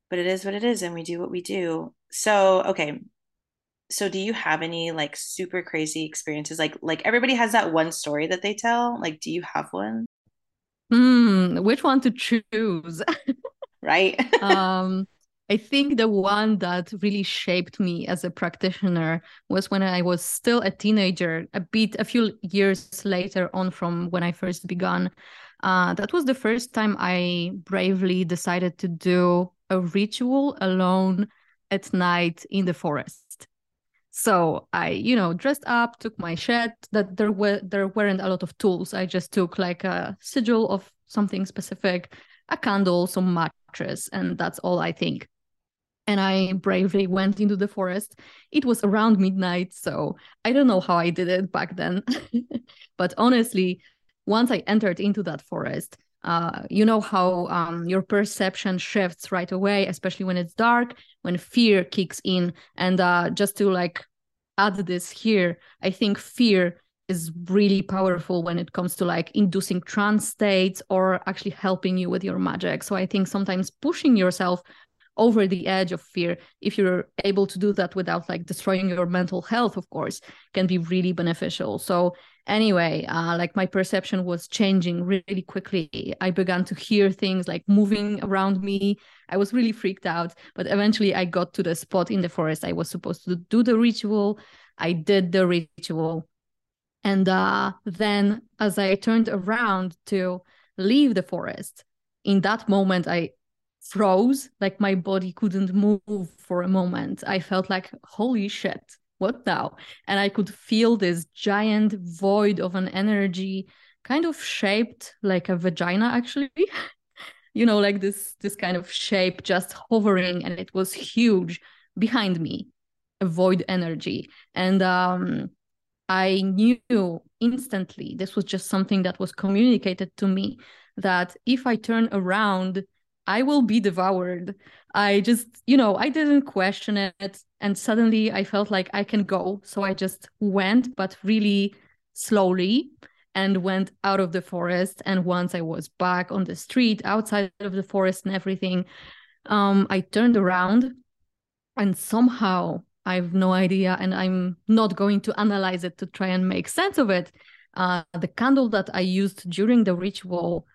but it is what it is and we do what we do. So okay. So do you have any like super crazy experiences? Like like everybody has that one story that they tell? Like do you have one? Hmm which one to choose? Right? Um I think the one that really shaped me as a practitioner was when I was still a teenager, a bit, a few years later on from when I first began. Uh, that was the first time I bravely decided to do a ritual alone at night in the forest. So I, you know, dressed up, took my shed. That there were there weren't a lot of tools. I just took like a sigil of something specific, a candle, some mattress, and that's all I think and I bravely went into the forest. It was around midnight, so I don't know how I did it back then. but honestly, once I entered into that forest, uh, you know how um, your perception shifts right away, especially when it's dark, when fear kicks in. And uh, just to like add this here, I think fear is really powerful when it comes to like inducing trance states or actually helping you with your magic. So I think sometimes pushing yourself over the edge of fear if you're able to do that without like destroying your mental health of course can be really beneficial. So anyway uh, like my perception was changing really quickly. I began to hear things like moving around me. I was really freaked out but eventually i got to the spot in the forest i was supposed to do the ritual. I did the ritual. And uh, then as i turned around to leave the forest in that moment i froze like my body couldn't move for a moment. I felt like holy shit what now and i could feel this giant void of an energy kind of shaped like a vagina actually. You know like this this kind of shape just hovering and it was huge behind me a void energy. And um i knew instantly this was just something that was communicated to me that if i turn around i will be devoured i just you know i didn't question it and suddenly i felt like i can go so i just went but really slowly and went out of the forest. And once I was back on the street outside of the forest and everything, um, I turned around and somehow I have no idea, and I'm not going to analyze it to try and make sense of it. Uh, the candle that I used during the ritual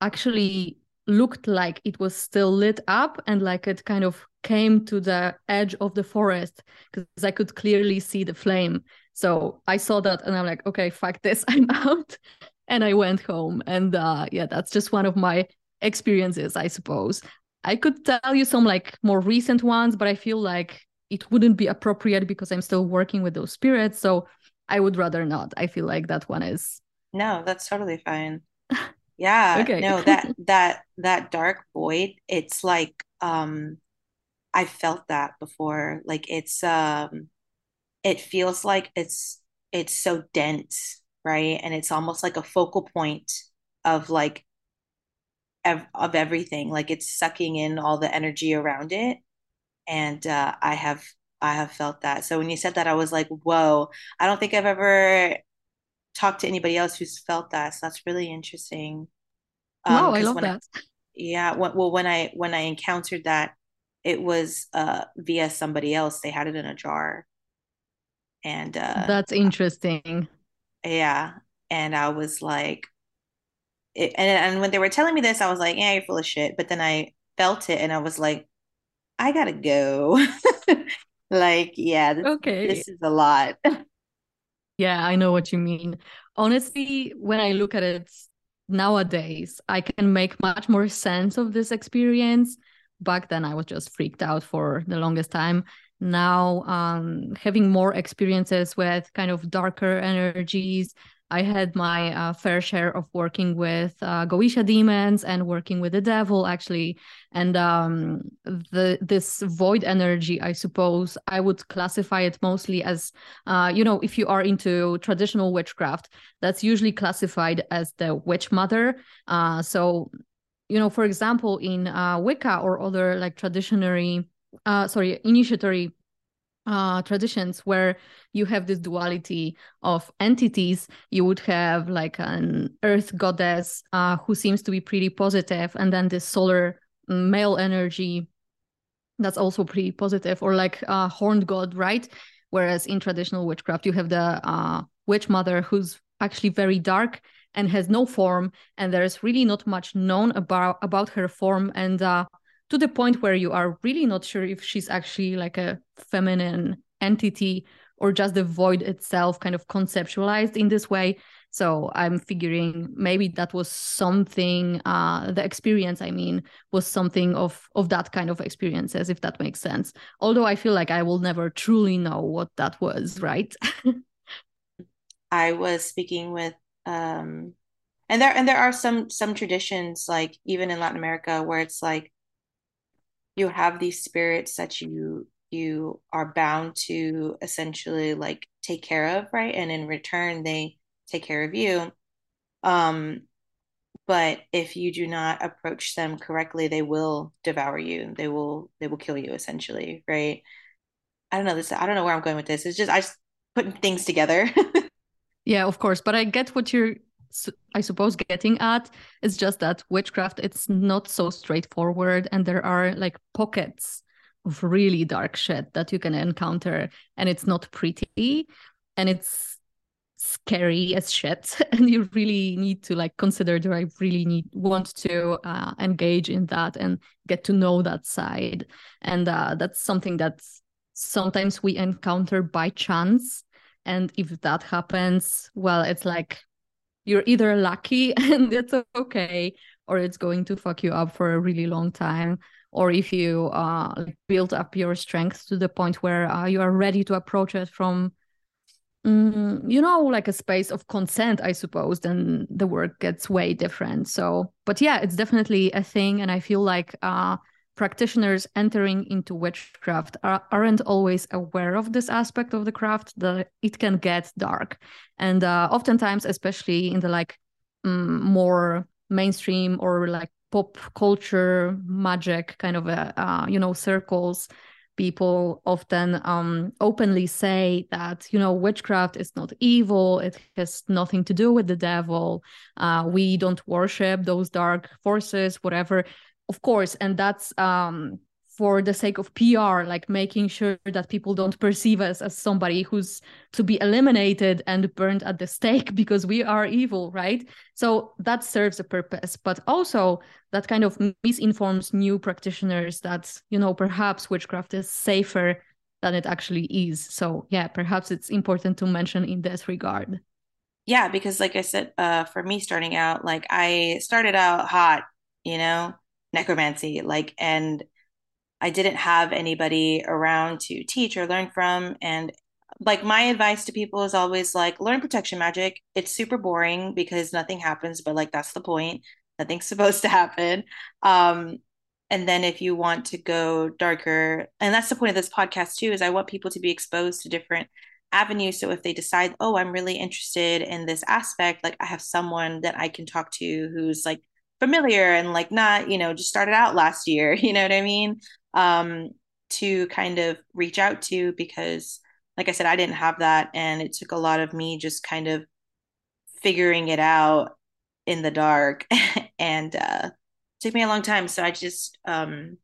actually looked like it was still lit up and like it kind of came to the edge of the forest because I could clearly see the flame. So I saw that and I'm like, okay, fuck this, I'm out. And I went home. And uh, yeah, that's just one of my experiences, I suppose. I could tell you some like more recent ones, but I feel like it wouldn't be appropriate because I'm still working with those spirits. So I would rather not. I feel like that one is. No, that's totally fine. Yeah. okay. No, that that that dark void, it's like um I felt that before. Like it's um it feels like it's it's so dense right and it's almost like a focal point of like ev- of everything like it's sucking in all the energy around it and uh, i have i have felt that so when you said that i was like whoa i don't think i've ever talked to anybody else who's felt that so that's really interesting um, wow i love that I, yeah when, well when i when i encountered that it was uh via somebody else they had it in a jar and uh, that's interesting. Yeah, and I was like, it, and and when they were telling me this, I was like, yeah, you're full of shit. But then I felt it, and I was like, I gotta go. like, yeah, this, okay, this is a lot. yeah, I know what you mean. Honestly, when I look at it nowadays, I can make much more sense of this experience. Back then, I was just freaked out for the longest time now um, having more experiences with kind of darker energies. I had my uh, fair share of working with uh, Goetia demons and working with the devil, actually. And um, the this void energy, I suppose, I would classify it mostly as, uh, you know, if you are into traditional witchcraft, that's usually classified as the witch mother. Uh, so, you know, for example, in uh, Wicca or other like traditionary uh, sorry, initiatory uh, traditions where you have this duality of entities. You would have like an earth goddess uh, who seems to be pretty positive, and then this solar male energy that's also pretty positive, or like a horned god, right? Whereas in traditional witchcraft, you have the uh, witch mother who's actually very dark and has no form, and there's really not much known about about her form and uh, to the point where you are really not sure if she's actually like a feminine entity or just the void itself kind of conceptualized in this way. So i'm figuring maybe that was something uh the experience i mean was something of of that kind of experiences if that makes sense. Although i feel like i will never truly know what that was right? I was speaking with um and there and there are some some traditions like even in latin america where it's like you have these spirits that you you are bound to essentially like take care of right? And in return they take care of you. Um but if you do not approach them correctly they will devour you. They will they will kill you essentially right? I don't know this i don't know where i'm going with this. It's just i just putting things together. Yeah of course. But i get what you're I suppose getting at is just that witchcraft it's not so straightforward and there are like pockets of really dark shit that you can encounter and it's not pretty and it's scary as shit and you really need to like consider do I really need want to uh, engage in that and get to know that side? And uh, that's something that sometimes we encounter by chance and if that happens well it's like you're either lucky and it's okay or it's going to fuck you up for a really long time or if you uh, build up your strength to the point where uh, you are ready to approach it from mm, you know like a space of consent i suppose then the work gets way different. So but yeah it's definitely a thing and i feel like uh practitioners entering into witchcraft are, aren't always aware of this aspect of the craft that it can get dark. And uh, oftentimes especially in the like um, more mainstream or like pop culture magic kind of a, uh, you know circles people often um, openly say that you know witchcraft is not evil it has nothing to do with the devil uh, we don't worship those dark forces whatever of course and that's um, for the sake of PR, like making sure that people don't perceive us as somebody who's to be eliminated and burned at the stake because we are evil, right? So that serves a purpose, but also that kind of misinforms new practitioners that, you know, perhaps witchcraft is safer than it actually is. So yeah, perhaps it's important to mention in this regard. Yeah, because like I said, uh, for me starting out, like I started out hot, you know, necromancy, like, and I didn't have anybody around to teach or learn from. And like my advice to people is always like learn protection magic. It's super boring because nothing happens, but like that's the point. Nothing's supposed to happen. Um, and then if you want to go darker, and that's the point of this podcast too, is I want people to be exposed to different avenues. So if they decide, oh, I'm really interested in this aspect, like I have someone that I can talk to who's like familiar and like not, you know, just started out last year, you know what I mean? um, to kind of reach out to because, like I said, I didn't have that. And it took a lot of me just kind of figuring it out in the dark. and uh, took me a long time. So I just, um,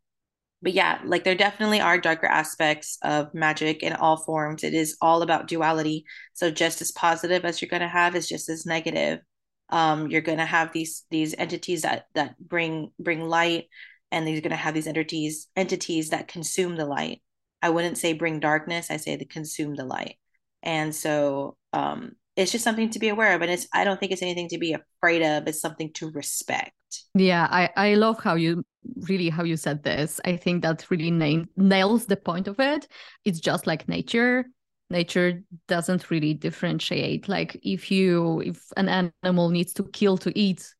but yeah, like there definitely are darker aspects of magic in all forms. It is all about duality. So just as positive as you're going to have is just as negative. Um, you're going to have these these entities that that bring bring light and they're going to have these entities entities that consume the light. I wouldn't say bring darkness i say they consume the light. And so um it's just something to be aware of and it's i don't think it's anything to be afraid of it's something to respect. Yeah i i love how you really how you said this. I think that really nail, nails the point of it. It's just like nature nature doesn't really differentiate. Like if you if an animal needs to kill to eat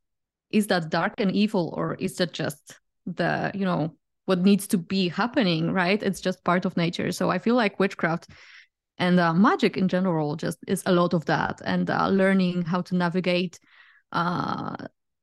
is that dark and evil or is that just the you know what needs to be happening right? It's just part of nature. So i feel like witchcraft and uh, magic in general just is a lot of that and uh, learning how to navigate uh,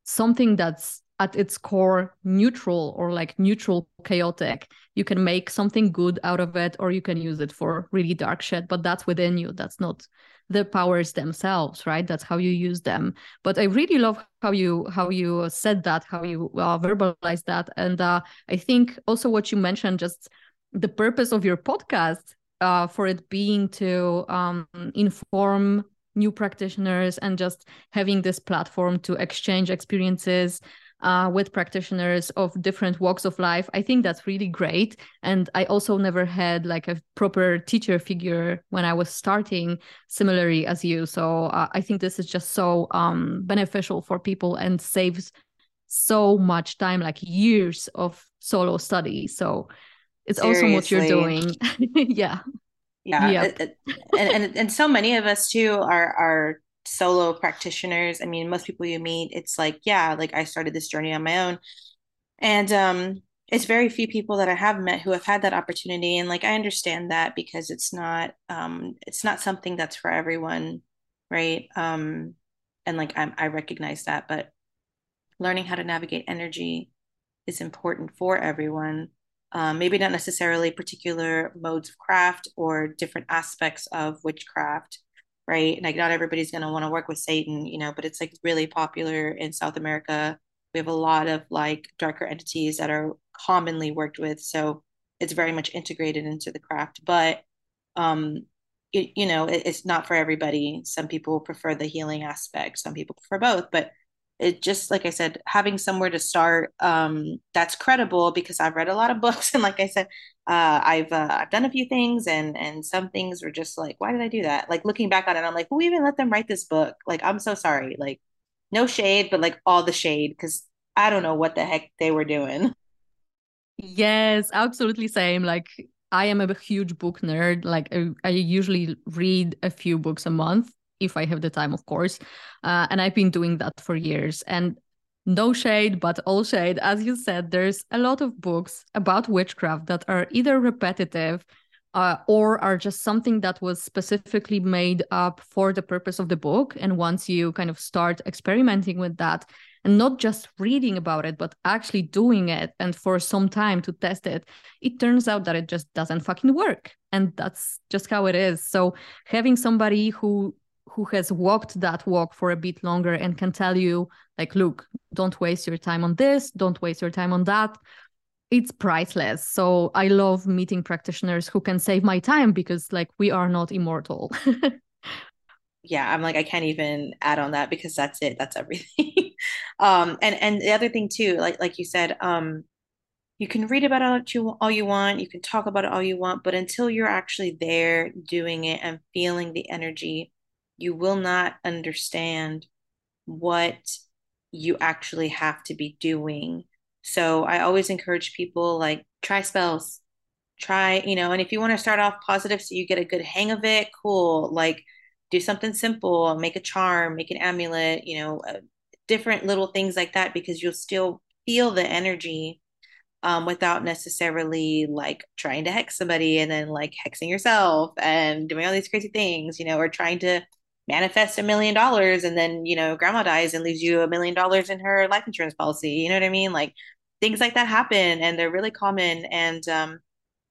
something that's at its core neutral or like neutral chaotic. You can make something good out of it or you can use it for really dark shit but that's within you. That's not the powers themselves right? That's how you use them. But i really love how you how you said that how you uh, verbalized that. And uh, i think also what you mentioned just the purpose of your podcast uh, for it being to um, inform new practitioners and just having this platform to exchange experiences uh, with practitioners of different walks of life. I think that's really great. And I also never had like a proper teacher figure when I was starting, similarly as you. So uh, I think this is just so um, beneficial for people and saves so much time, like years of solo study. So it's Seriously. awesome what you're doing. yeah. Yeah. Yep. and, and and so many of us too are are solo practitioners. I mean most people you meet it's like yeah like i started this journey on my own. And um it's very few people that i have met who have had that opportunity. And like i understand that because it's not um it's not something that's for everyone right? Um and like I'm, i recognize that. But learning how to navigate energy is important for everyone. Um, maybe not necessarily particular modes of craft or different aspects of witchcraft right? Like not everybody's going to want to work with Satan, you know, but it's like really popular in South America. We have a lot of like darker entities that are commonly worked with, so it's very much integrated into the craft. But um, it, you know, it, it's not for everybody. Some people prefer the healing aspect. Some people prefer both, but it just like I said, having somewhere to start um, that's credible because I've read a lot of books and like I said, uh, I've uh, I've done a few things and and some things were just like, why did I do that? Like looking back on it, I'm like, who even let them write this book? Like I'm so sorry. Like no shade, but like all the shade because I don't know what the heck they were doing. Yes, absolutely same. Like I am a huge book nerd. Like I, I, usually read a few books a month if I have the time, of course. Uh, and I've been doing that for years. And no shade, but all shade. As you said, there's a lot of books about witchcraft that are either repetitive uh, or are just something that was specifically made up for the purpose of the book. And once you kind of start experimenting with that and not just reading about it, but actually doing it and for some time to test it, it turns out that it just doesn't fucking work. And that's just how it is. So having somebody who who has walked that walk for a bit longer and can tell you like look don't waste your time on this don't waste your time on that. It's priceless. So i love meeting practitioners who can save my time because like we are not immortal. Yeah i'm like i can't even add on that because that's it. That's everything. Um and and the other thing too like like you said um you can read about it all you, all you want you can talk about it all you want but until you're actually there doing it and feeling the energy you will not understand what you actually have to be doing. So I always encourage people like try spells, try, you know, and if you want to start off positive so you get a good hang of it, cool. Like do something simple, make a charm, make an amulet, you know, uh, different little things like that because you'll still feel the energy um, without necessarily like trying to hex somebody and then like hexing yourself and doing all these crazy things, you know, or trying to manifest a million dollars and then you know grandma dies and leaves you a million dollars in her life insurance policy you know what i mean? Like things like that happen and they're really common and um,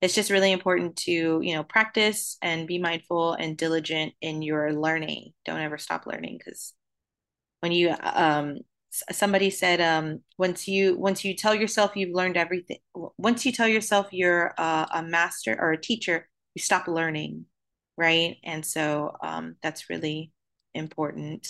it's just really important to you know practice and be mindful and diligent in your learning. Don't ever stop learning because when you um somebody said um once you once you tell yourself you've learned everything once you tell yourself you're uh, a master or a teacher you stop learning right? And so um, that's really important.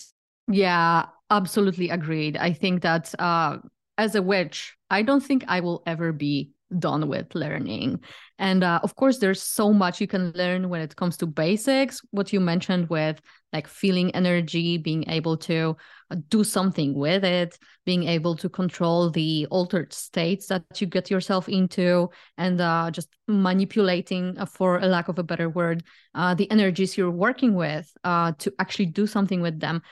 Yeah, absolutely agreed. I think that uh, as a witch, I don't think I will ever be done with learning. And uh, of course, there's so much you can learn when it comes to basics. What you mentioned with like feeling energy, being able to uh, do something with it, being able to control the altered states that you get yourself into, and uh, just manipulating, uh, for a lack of a better word, uh, the energies you're working with to actually do something with them.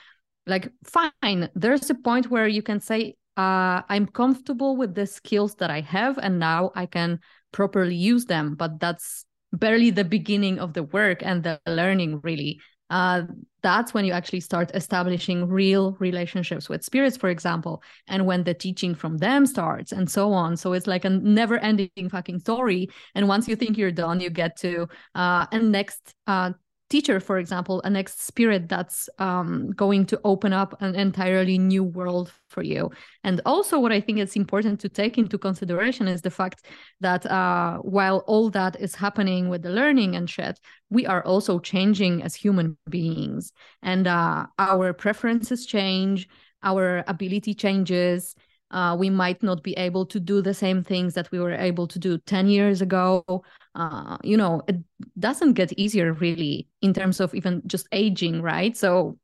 Like, fine, there's a point where you can say, uh, I'm comfortable with the skills that I have, and now I can properly use them. But that's barely the beginning of the work and the learning, really. Uh, that's when you actually start establishing real relationships with spirits, for example, and when the teaching from them starts and so on. So it's like a never ending fucking story. And once you think you're done, you get to uh, a next uh, teacher, for example, a next spirit that's um, going to open up an entirely new world for you. And also, what I think is important to take into consideration is the fact that uh, while all that is happening with the learning and shit, we are also changing as human beings, and uh, our preferences change, our ability changes uh, we might not be able to do the same things that we were able to do 10 years ago. Uh, you know it doesn't get easier really in terms of even just aging right? So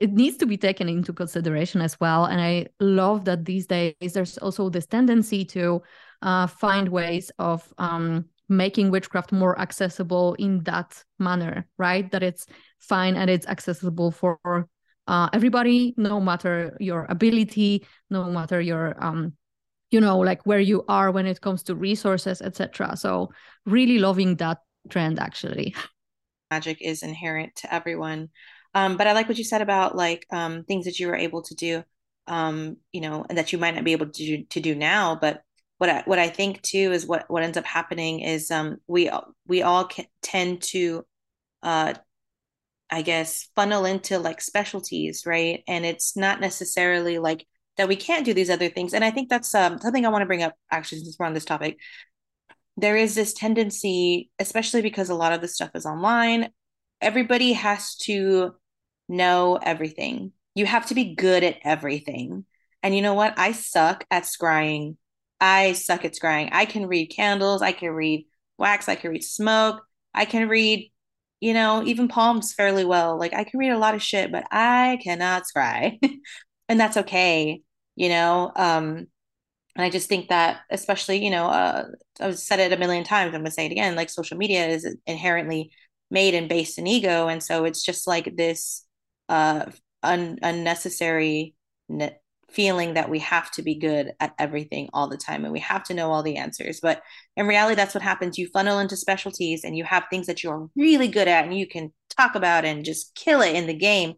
it needs to be taken into consideration as well. And i love that these days there's also this tendency to uh, find ways of um, making witchcraft more accessible in that manner right? That it's fine and it's accessible for uh, everybody, no matter your ability, no matter your um, you know, like where you are when it comes to resources, etc. So really loving that trend actually. Magic is inherent to everyone. Um, but I like what you said about like um, things that you were able to do, um, you know, and that you might not be able to do, to do now. But what I, what I think too is what what ends up happening is um, we we all can, tend to uh, I guess, funnel into like specialties, right? And it's not necessarily like that we can't do these other things. And I think that's um, something I want to bring up actually, since we're on this topic. There is this tendency, especially because a lot of the stuff is online, everybody has to know everything. You have to be good at everything. And you know what? I suck at scrying. I suck at scrying. I can read candles, I can read wax, I can read smoke, I can read you know, even palms fairly well. Like I can read a lot of shit, but I cannot scry. and that's okay, you know. Um and I just think that especially, you know, uh I've said it a million times. I'm to say it again. Like social media is inherently made and based in ego. And so it's just like this uh, un- unnecessary ne- feeling that we have to be good at everything all the time and we have to know all the answers. But in reality, that's what happens. You funnel into specialties and you have things that you're really good at and you can talk about and just kill it in the game.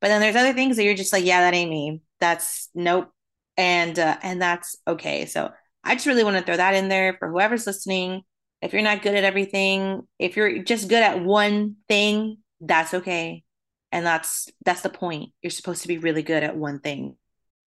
But then there's other things that you're just like, yeah, that ain't me. That's nope. And uh, and that's okay. So I just really want to throw that in there for whoever's listening. If you're not good at everything, if you're just good at one thing, that's okay. And that's that's the point. You're supposed to be really good at one thing.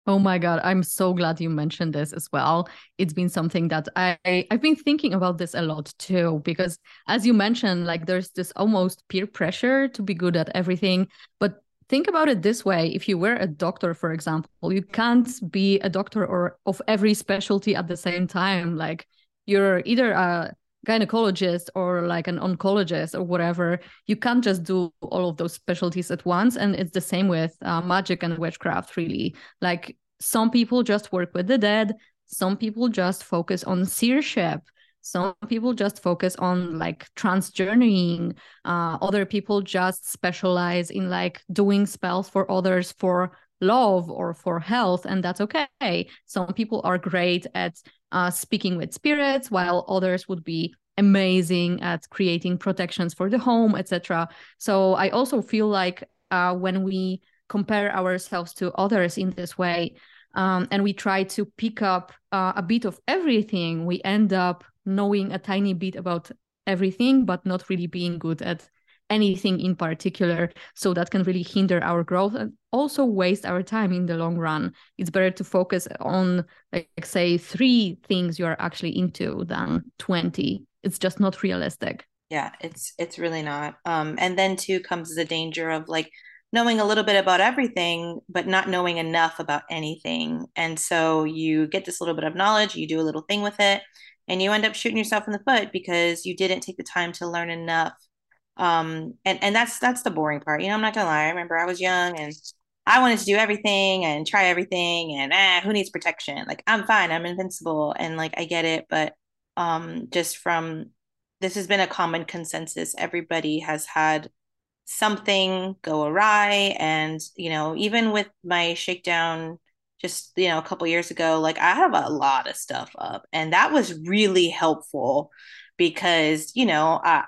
Oh my God, I'm so glad you mentioned this as well. It's been something that I, I've been thinking about this a lot too, because as you mentioned, like there's this almost peer pressure to be good at everything. But think about it this way if you were a doctor, for example, you can't be a doctor or of every specialty at the same time. Like you're either a gynecologist or like an oncologist or whatever you can't just do all of those specialties at once. And it's the same with uh, magic and witchcraft really. Like some people just work with the dead. Some people just focus on seership. Some people just focus on like trance journeying uh, other people just specialize in like doing spells for others for love or for health and that's okay. Some people are great at uh, speaking with spirits while others would be amazing at creating protections for the home etc so i also feel like uh, when we compare ourselves to others in this way um, and we try to pick up uh, a bit of everything we end up knowing a tiny bit about everything but not really being good at anything in particular so that can really hinder our growth and also waste our time in the long run. It's better to focus on like say three things you are actually into than 20 it's just not realistic. Yeah it's it's really not. Um and then too comes the danger of like knowing a little bit about everything but not knowing enough about anything. And so you get this little bit of knowledge you do a little thing with it and you end up shooting yourself in the foot because you didn't take the time to learn enough um, and and that's that's the boring part. You know, I'm not gonna lie. I remember I was young and I wanted to do everything and try everything and ah, who needs protection? Like I'm fine, I'm invincible, and like I get it, but um, just from this has been a common consensus. Everybody has had something go awry, and you know, even with my shakedown just you know a couple years ago like i have a lot of stuff up and that was really helpful because you know I,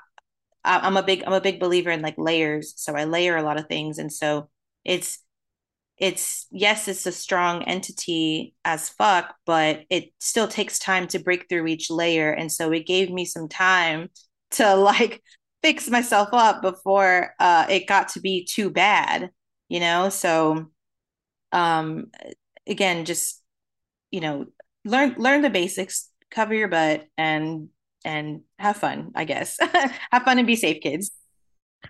I'm a big I'm a big believer in like layers. So I layer a lot of things, and so it's it's yes, it's a strong entity as fuck, but it still takes time to break through each layer, and so it gave me some time to like fix myself up before uh, it got to be too bad, you know. So um, again, just you know, learn learn the basics, cover your butt, and and have fun, I guess. have fun and be safe, kids.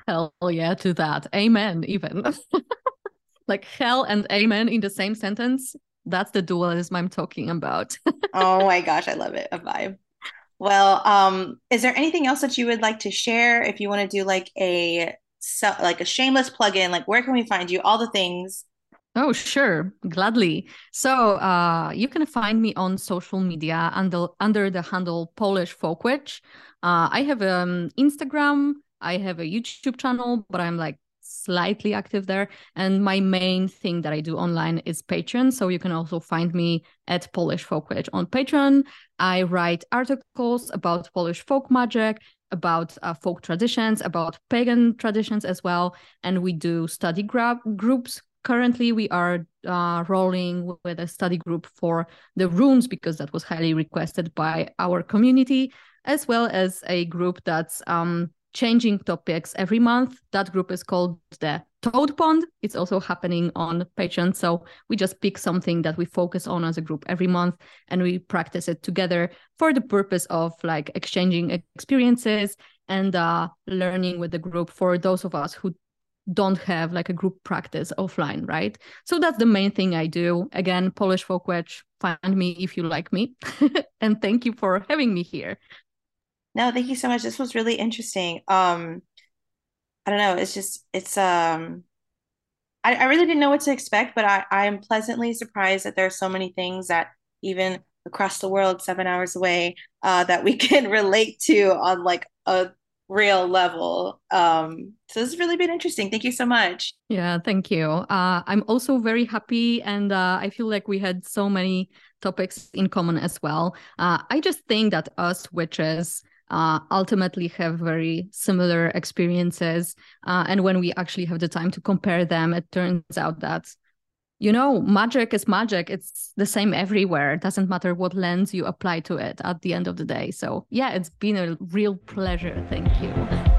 Hell yeah to that. Amen, even. like hell and amen in the same sentence. That's the dualism I'm talking about. oh my gosh, I love it. A vibe. Well, um, is there anything else that you would like to share? If you want to do like a like a shameless plug-in, like where can we find you? All the things Oh, sure, gladly. So uh, you can find me on social media under, under the handle Polish Folk Witch. Uh, I have um, Instagram, I have a YouTube channel, but I'm like slightly active there. And my main thing that I do online is Patreon. So you can also find me at Polish Folk Witch on Patreon. I write articles about Polish folk magic, about uh, folk traditions, about pagan traditions as well. And we do study gra- groups currently we are uh, rolling with a study group for the runes because that was highly requested by our community as well as a group that's um, changing topics every month. That group is called the toad pond. It's also happening on patreon. So we just pick something that we focus on as a group every month and we practice it together for the purpose of like exchanging experiences and uh, learning with the group. For those of us who don't have like a group practice offline, right? So that's the main thing I do. Again, Polish Folk Witch, find me if you like me. and thank you for having me here. No, thank you so much. This was really interesting. Um, I don't know, it's just it's um I, I really didn't know what to expect, but I, I am pleasantly surprised that there are so many things that even across the world, seven hours away, uh, that we can relate to on like a real level. Um, so this has really been interesting. Thank you so much. Yeah, thank you. Uh, I'm also very happy, and uh, I feel like we had so many topics in common as well. Uh, I just think that us witches uh, ultimately have very similar experiences, uh, and when we actually have the time to compare them, it turns out that you know, magic is magic. It's the same everywhere. It doesn't matter what lens you apply to it at the end of the day. So, yeah, it's been a real pleasure. Thank you.